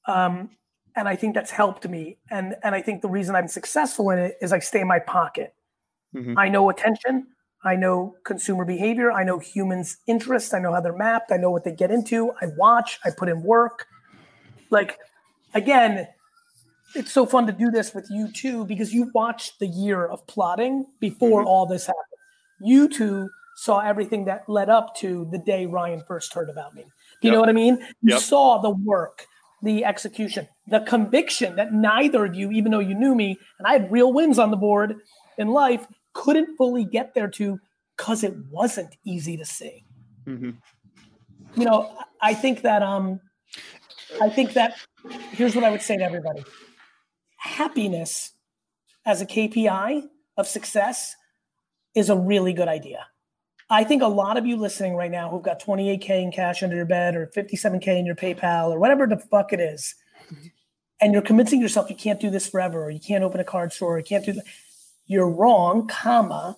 um, and I think that's helped me. And and I think the reason I'm successful in it is I stay in my pocket. Mhm. I know attention. I know consumer behavior. I know humans' interests. I know how they're mapped. I know what they get into. I watch. I put in work. Like again, it's so fun to do this with you too because you watched the year of plotting before all this happened. You two saw everything that led up to the day Ryan first heard about me. Do you know what I mean? You Yep. saw the work, the execution, the conviction that neither of you, even though you knew me and I had real wins on the board in life, couldn't fully get there to because it wasn't easy to see. Mhm. You know, I think that um I think that here's what I would say to everybody. Happiness as a KPI of success is a really good idea. I think a lot of you listening right now who've got 28K in cash under your bed or 57K in your PayPal or whatever the fuck it is, and you're convincing yourself you can't do this forever or you can't open a card store or you can't do that. You're wrong, comma,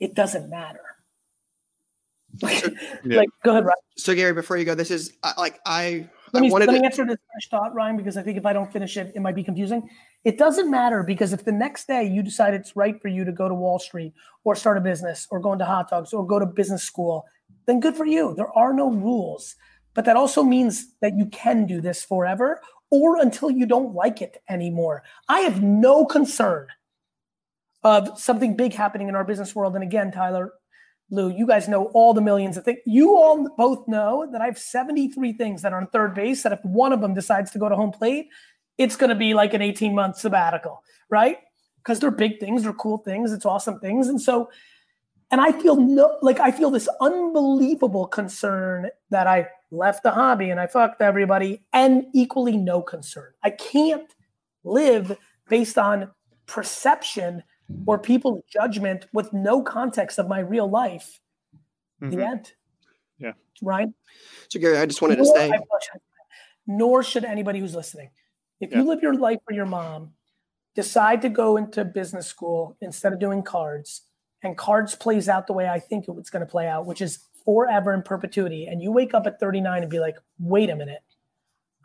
it doesn't matter. Like, Yeah. like go ahead, Ryan. So Gary, before you go, this is like I Let I me, wanted let me to, answer this first thought, Ryan, because I think if I don't finish it, it might be confusing. It doesn't matter because if the next day you decide it's right for you to go to Wall Street or start a business or go into hot dogs or go to business school, then good for you. There are no rules. But that also means that you can do this forever or until you don't like it anymore. I have no concern of something big happening in our business world. And again, Tyler, Lou, you guys know all the millions of things. You all both know that I have 73 things that are on third base that if one of them decides to go to home plate, it's going to be like an 18 month sabbatical, right? Because they're big things, they're cool things, it's awesome things. And so, and I feel no, like I feel this unbelievable concern that I left the hobby and I fucked everybody, and equally no concern. I can't live based on perception or people's judgment with no context of my real life. Mhm. The end. Yeah. Right. so Gary, I just wanted to say I. Nor should anybody who's listening. If you live your life for your mom, decide to go into business school instead of doing cards, and cards plays out the way I think it's going to play out, which is forever in perpetuity. And you wake up at 39 and be like, wait a minute.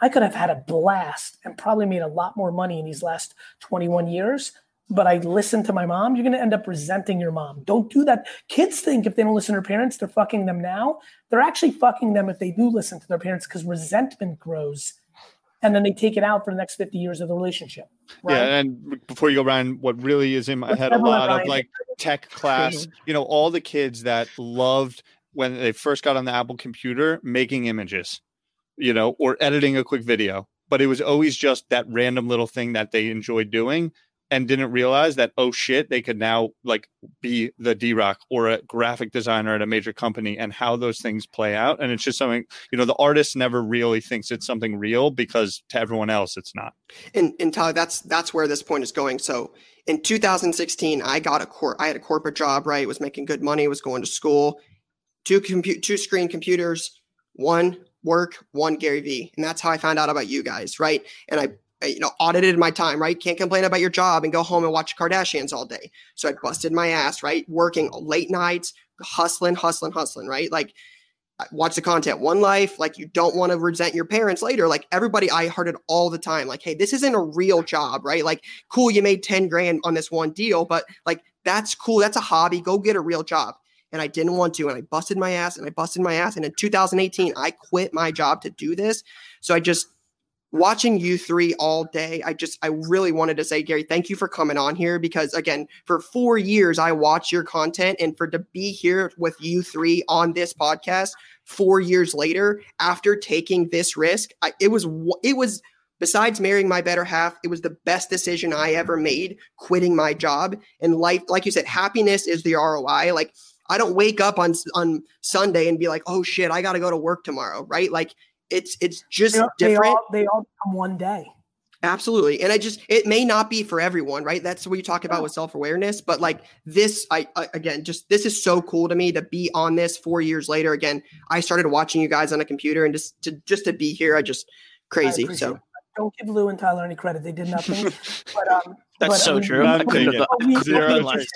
I could have had a blast and probably made a lot more money in these last 21 years, but I listened to my mom. You're going to end up resenting your mom. Don't do that. Kids think if they don't listen to their parents, they're fucking them now. They're actually fucking them if they do listen to their parents because resentment grows. And then they take it out for the next 50 years of the relationship. Right? Yeah, and before you go, Ryan, what really is in my Let's head a lot of like tech class, you know, all the kids that loved when they first got on the Apple computer making images, you know, or editing a quick video. But it was always just that random little thing that they enjoyed doing and didn't realize that, oh shit, they could now like be the D Rock or a graphic designer at a major company and how those things play out. And it's just something, you know, the artist never really thinks it's something real because to everyone else, it's not. and and Tyler, that's that's where this point is going. So in 2016, I got a cor- I had a corporate job, right? Was making good money, was going to school, two compute two screen computers, one work, one Gary Vee, and that's how I found out about you guys, right? And I, Uh, you know audited my time, right? Can't complain about your job and go home and watch Kardashians all day. So I busted my ass, right? Working late nights, hustling, hustling, hustling, right? Like watch the content one life like you don't want to resent your parents later like everybody i heard it all the time like hey this isn't a real job right like cool you made 10 grand on this one deal but like that's cool that's a hobby go get a real job and i didn't want to and i busted my ass and i busted my ass and in 2018 i quit my job to do this so i just watching you three all day i just i really wanted to say gary thank you for coming on here because again for four years i watched your content and for to be here with you three on this podcast four years later after taking this risk I, it was it was besides marrying my better half it was the best decision i ever made quitting my job. And life like you said happiness is the roi like i don't wake up on on sunday and be like oh shit i gotta go to work tomorrow right? Like it's it's just They, all- they different all, they all come one day. Absolutely. And I just, it may not be for everyone, right? That's what you talk about with self awareness. But like this, I, I, again, just this is so cool to me to be on this four years later. Again, I started watching you guys on a computer and just to, just to be here, I just crazy. appreciate So it. Don't give Lou and Tyler any credit. They did nothing. but um, That's but, so I mean, true. I couldn't have done- but we- Zero we- interest.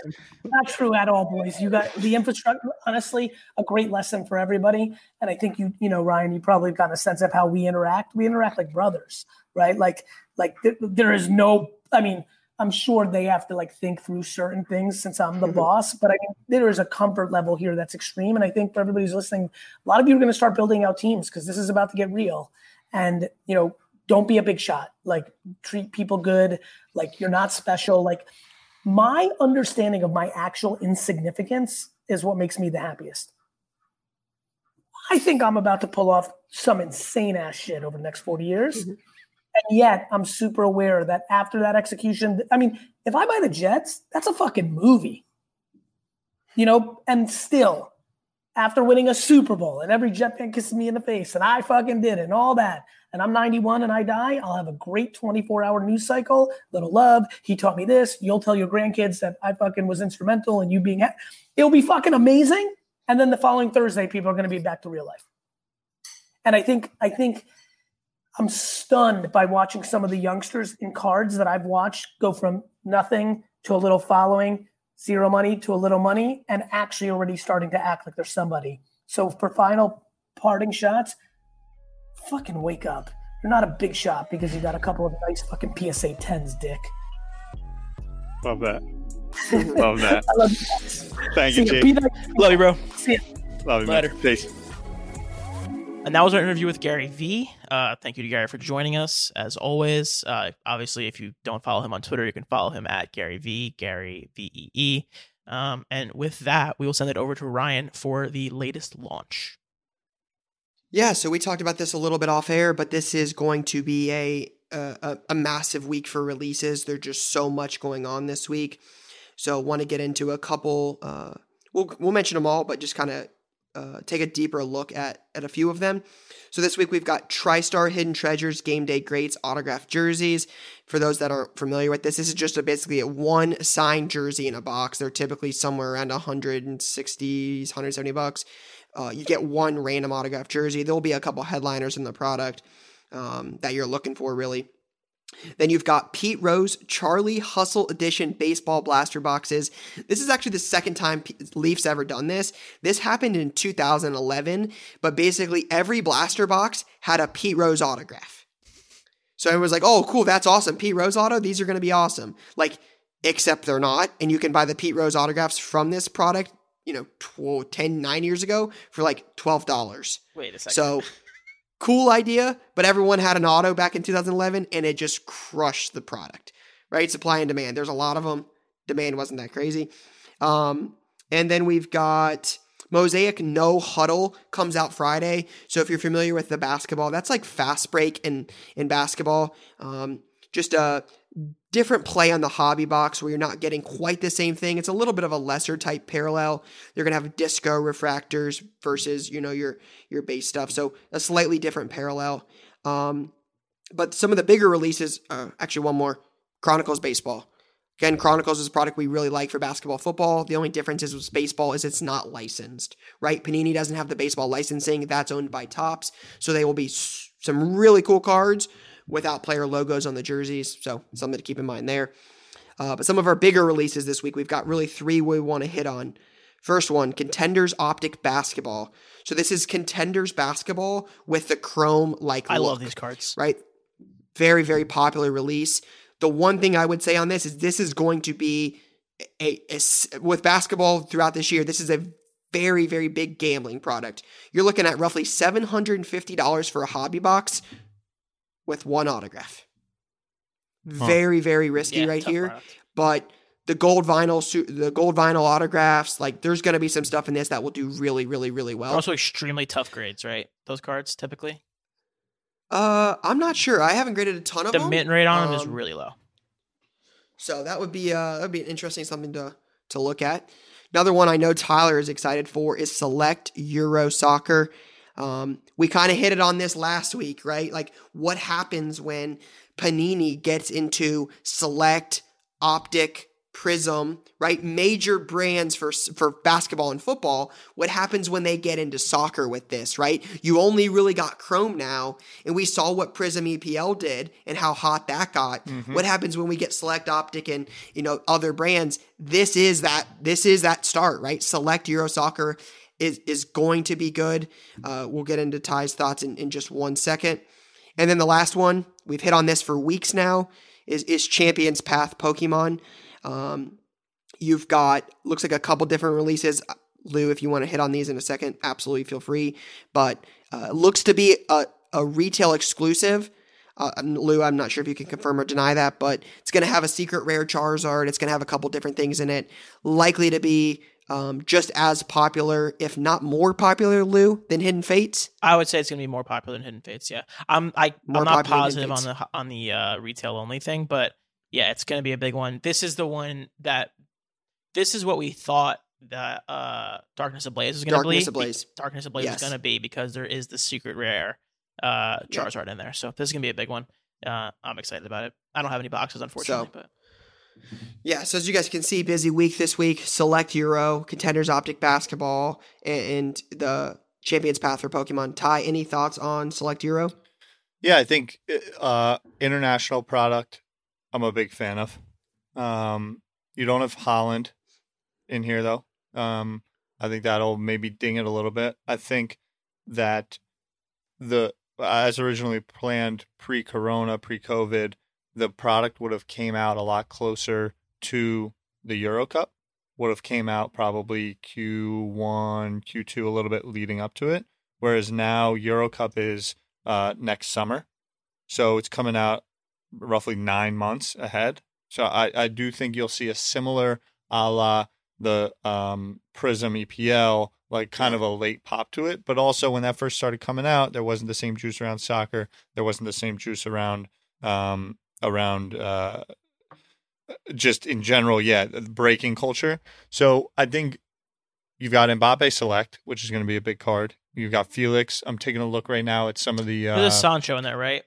not true at all, boys. You got the infrastructure. Honestly, a great lesson for everybody. And I think you, you know, Ryan, you probably got a sense of how we interact. We interact like brothers, right? Like, like th- there is no. I mean, I'm sure they have to like think through certain things since I'm the Mhm. boss. But I mean, there is a comfort level here that's extreme. And I think for everybody who's listening, a lot of you are going to start building out teams because this is about to get real. And you know, don't be a big shot. Like, treat people good. Like, you're not special. Like my understanding of my actual insignificance is what makes me the happiest. I think I'm about to pull off some insane ass shit over the next 40 years. Mhm. And yet I'm super aware that after that execution, I mean, if I buy the Jets, that's a fucking movie. You know, and still, after winning a Super Bowl and every Jet fan kisses me in the face and I fucking did it and all that, and I'm 91 and I die, I'll have a great 24 hour news cycle. Little love. He taught me this. You'll tell your grandkids that I fucking was instrumental in you being. Ha- It'll be fucking amazing. And then the following Thursday, people are going to be back to real life. And I think I think I'm stunned by watching some of the youngsters in cards that I've watched go from nothing to a little following, zero money to a little money, and actually already starting to act like they're somebody. So for final parting shots, fucking wake up. You're not a big shot because you got a couple of nice fucking PSA 10s, dick. Love that. Love that. I love you. Thank See you, ya. Jake. Love you, bro. See ya. Love you, man. Later. Peace. And that was our interview with Gary Vee. Uh, thank you to Gary for joining us, as always. Uh, obviously, if you don't follow him on Twitter, you can follow him at Gary V, Gary V E E. Um, and with that, we will send it over to Ryan for the latest launch. Yeah, so we talked about this a little bit off air, but this is going to be a a, a massive week for releases. There's just so much going on this week, so want to get into a couple. Uh, we'll we'll mention them all, but just kind of uh, take a deeper look at at a few of them. So this week we've got TriStar Hidden Treasures Game Day Greats autographed jerseys. For those that aren't familiar with this, this is just a, basically a one signed jersey in a box. They're typically somewhere around 160, 170 bucks. Uh, you get one random autographed jersey. There'll be a couple headliners in the product um, that you're looking for, really. Then you've got Pete Rose Charlie Hustle Edition baseball blaster boxes. This is actually the second time Leafs ever done this. This happened in 2011, but basically every blaster box had a Pete Rose autograph. So everyone's like, "Oh, cool, that's awesome, Pete Rose auto. These are going to be awesome." Like, except they're not, and you can buy the Pete Rose autographs from this product. You know, 12, 10, 9 years ago for like twelve dollars. Wait a second. So cool idea, but everyone had an auto back in 2011 and it just crushed the product, right? Supply and demand. There's a lot of them. Demand wasn't that crazy. Um, and then we've got Mosaic No Huddle comes out Friday. So if you're familiar with the basketball, that's like fast break in, in basketball. Um, just a different play on the hobby box where you're not getting quite the same thing. It's a little bit of a lesser type parallel. You're gonna have disco refractors versus you know your your base stuff. So a slightly different parallel. Um, but some of the bigger releases, uh, actually one more, Chronicles Baseball. Again, Chronicles is a product we really like for basketball, football. The only difference is with baseball is it's not licensed, right? Panini doesn't have the baseball licensing. That's owned by Topps. So they will be some really cool cards without player logos on the jerseys. So something to keep in mind there. Uh, but some of our bigger releases this week, we've got really three we want to hit on. First one, Contenders Optic Basketball. So this is Contenders Basketball with the chrome like I look love these cards. right? Very, very popular release. The one thing I would say on this is this is going to be a with basketball throughout this year. This is a very, very big gambling product. You're looking at roughly seven hundred and fifty dollars for a hobby box with one autograph. Very, very risky Yeah, right here. product. But the gold vinyl, the gold vinyl autographs, like there's going to be some stuff in this that will do really, really, really They're well. also extremely tough grades, right? Those cards typically. Uh, I'm not sure. I haven't graded a ton of The them. The mint rate on them is Um, really low. So that would be uh that would be an interesting something to to look at. Another one I know Tyler is excited for is Select Euro Soccer. Um, we kind of hit it on this last week, right? Like what happens when Panini gets into Select, Optic, Prism, right? Major brands for for basketball and football. What happens when they get into soccer with this, right? You only really got Chrome now, and we saw what Prism EPL did and how hot that got. What happens when we get Select Optic and you know other brands? This is that this is that start, right? Select Euro Soccer is is going to be good. Uh, we'll get into Ty's thoughts in, in just one second. And then the last one, we've hit on this for weeks now, is is Champions Path Pokemon. Um, you've got looks like a couple different releases. Lou, if you want to hit on these in a second, absolutely feel free. But uh, looks to be a, a retail exclusive. Uh, Lou, I'm not sure if you can confirm or deny that, but it's going to have a secret rare Charizard. It's going to have a couple different things in it. Likely to be um, just as popular, if not more popular, Lou, than Hidden Fates. I would say it's gonna be more popular than Hidden Fates. Yeah, I'm I More I'm not positive on the on the uh, retail only thing, but yeah, it's gonna be a big one. This is the one that this is what we thought that uh, Darkness Ablaze was gonna be. Darkness be. Ablaze. Darkness Ablaze Yes. was gonna be because there is the secret rare uh. Charizard in there, so this is gonna be a big one. Uh, I'm excited about it. I don't have any boxes, unfortunately, but Yeah, so as you guys can see, busy week this week. Select Euro, Contenders Optic Basketball, and the Champions Path for Pokemon. Ty, any thoughts on Select Euro? Yeah, I think uh, international product. I'm a big fan of. Um, you don't have Haaland in here though. Um, I think that'll maybe ding it a little bit. I think that the as originally planned pre-corona, pre-COVID, the product would have came out a lot closer to the Euro Cup. Would have came out probably Q1, Q2, a little bit leading up to it. Whereas now Euro Cup is uh, next summer, so it's coming out roughly nine months ahead. So I, I do think you'll see a similar a la the um, Prism EPL, like kind of a late pop to it. But also when that first started coming out, there wasn't the same juice around soccer. There wasn't the same juice around um, around uh, just in general, yeah, breaking culture. So I think you've got Mbappe Select, which is going to be a big card. You've got Felix. I'm taking a look right now at some of the uh, There's a Sancho in there, right?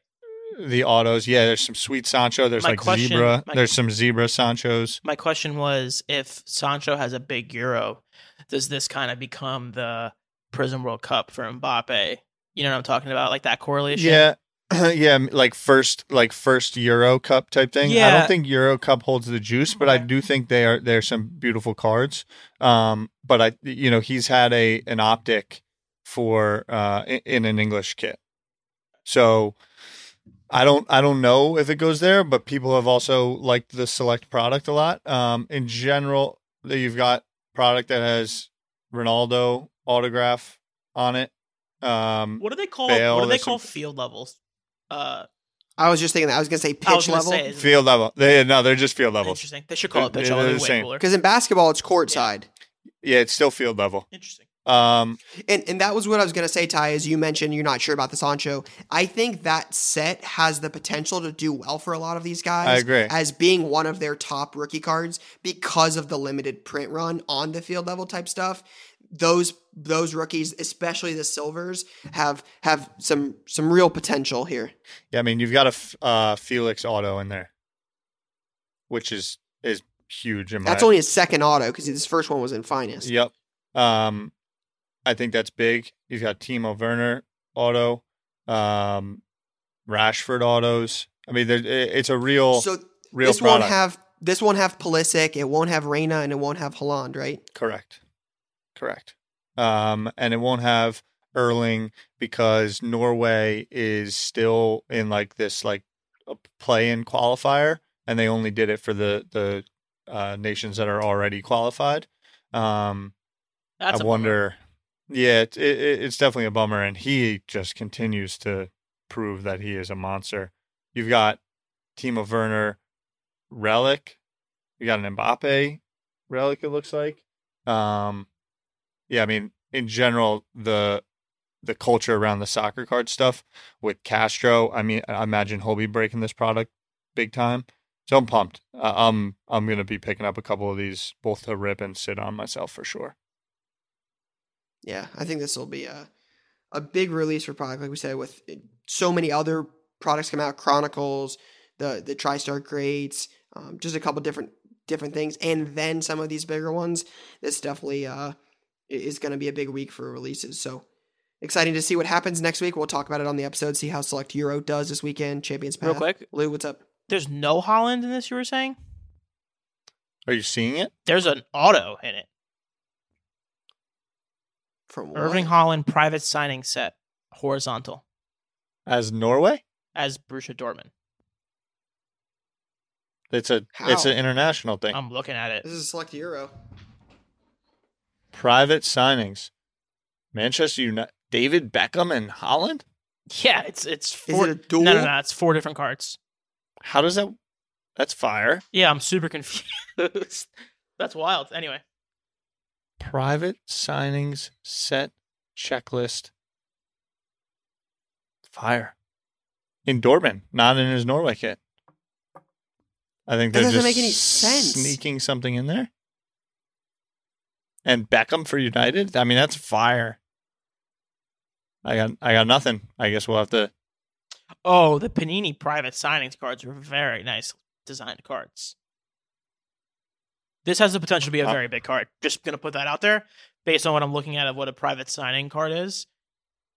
the autos. Yeah, there's some sweet Sancho. There's My like question- zebra. my- There's some zebra Sanchos. My question was if Sancho has a big Euro, does this kind of become the Prism World Cup for Mbappe? You know what I'm talking about? Like that correlation? Yeah. yeah, like first like first Euro Cup type thing. Yeah. I don't think Euro Cup holds the juice, but I do think they are there's some beautiful cards. Um but I you know, he's had a an optic for uh in, in an English kit. So I don't I don't know if it goes there, but people have also liked the select product a lot. Um in general, that you've got product that has Ronaldo autograph on it. Um What do they call Bale, what do they call some- field levels? Uh I was just thinking that. I was gonna say pitch gonna level say, Field level. They no, they're just field level. Interesting. They should call it They're- pitch they're level. the Way same. cooler. because in basketball it's court side. Yeah, it's still field level. Interesting. Um, And and that was what I was gonna say, Ty. As you mentioned, you're not sure about the Sancho. I think that set has the potential to do well for a lot of these guys. I agree. As being one of their top rookie cards because of the limited print run on the field level type stuff. Those those rookies, especially the silvers, have have some some real potential here. yeah, I mean, you've got a f- uh, Felix auto in there, which is is huge. In my, That's only his second auto because his first one was in finest. Yep. Um, I think that's big. You've got Timo Werner auto, um, Rashford autos. I mean, there, it's a real So real this product. won't have this won't have Pulisic, it won't have Reyna, and it won't have Haaland, right? Correct. Correct. Um, and it won't have Erling because Norway is still in like this like a play-in qualifier, and they only did it for the the uh, nations that are already qualified. Um, That's I a wonder. Yeah, it, it, it's definitely a bummer, and he just continues to prove that he is a monster. You've got Timo Werner, relic. You got an Mbappe relic. It looks like. Um, yeah, I mean, in general, the the culture around the soccer card stuff with Castro. I mean, I imagine he'll be breaking this product big time. So I'm pumped. Uh, I'm I'm gonna be picking up a couple of these both to rip and sit on myself for sure. Yeah, I think this will be a a big release for product, like we said, with so many other products come out, Chronicles, the the TriStar grades, um, just a couple different different things, and then some of these bigger ones. This definitely uh, is going to be a big week for releases. So exciting to see what happens next week. We'll talk about it on the episode. See how Select Euro does this weekend. Champions Path. Real quick, Lou, what's up? there's no Haaland in this. You were saying Are you seeing it? there's an auto in it. From what? Erling Haaland private signing set horizontal As Norway? as Borussia Dortmund. It's a it's an international thing. I'm looking at it. This is a Select Euro. Private signings. Manchester United David Beckham and Haaland? Yeah, it's it's Is four. it a dual? No, no, no. It's four different cards. How does that that's fire. Yeah, I'm super confused. That's wild. Anyway, Private signings set checklist. Fire. In Dortmund, not in his Norway kit. I think That doesn't just make any sense. sneaking something in there. And Beckham for United? I mean, that's fire. I got I got nothing. I guess we'll have to oh, the Panini private signings cards are very nice designed cards. This has the potential to be a Uh, very big card. Just gonna put that out there, based on what I'm looking at of what a private signing card is.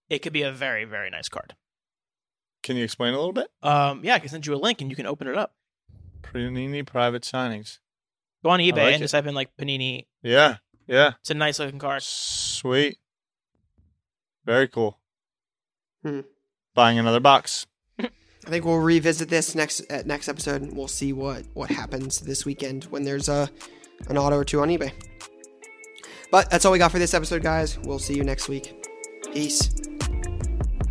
It could be a very very nice card. Can you explain a little bit? Um, yeah, I can send you a link and you can open it up. Panini private signings. Go on eBay like and it. just type in like Panini Yeah. Yeah. It's a nice looking card. Sweet. Very cool. Hmm. Buying another box. I think we'll revisit this next uh, next episode. and We'll see what what happens this weekend when there's a an auto or two on eBay. But that's all we got for this episode, guys. We'll see you next week. Peace.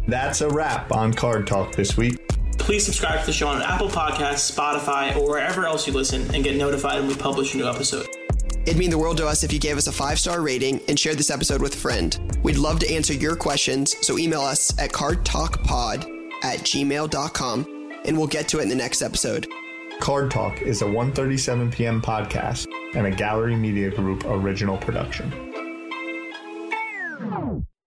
That's a wrap on Card Talk this week. Please subscribe to the show on Apple Podcasts, Spotify, or wherever else you listen and get notified when we publish a new episode. It'd mean the world to us if you gave us a five star rating and shared this episode with a friend. We'd love to answer your questions, so email us at cardtalkpod at gmail.com and we'll get to it in the next episode. Card Talk is a 1.37 p.m. podcast and a Gallery Media Group original production.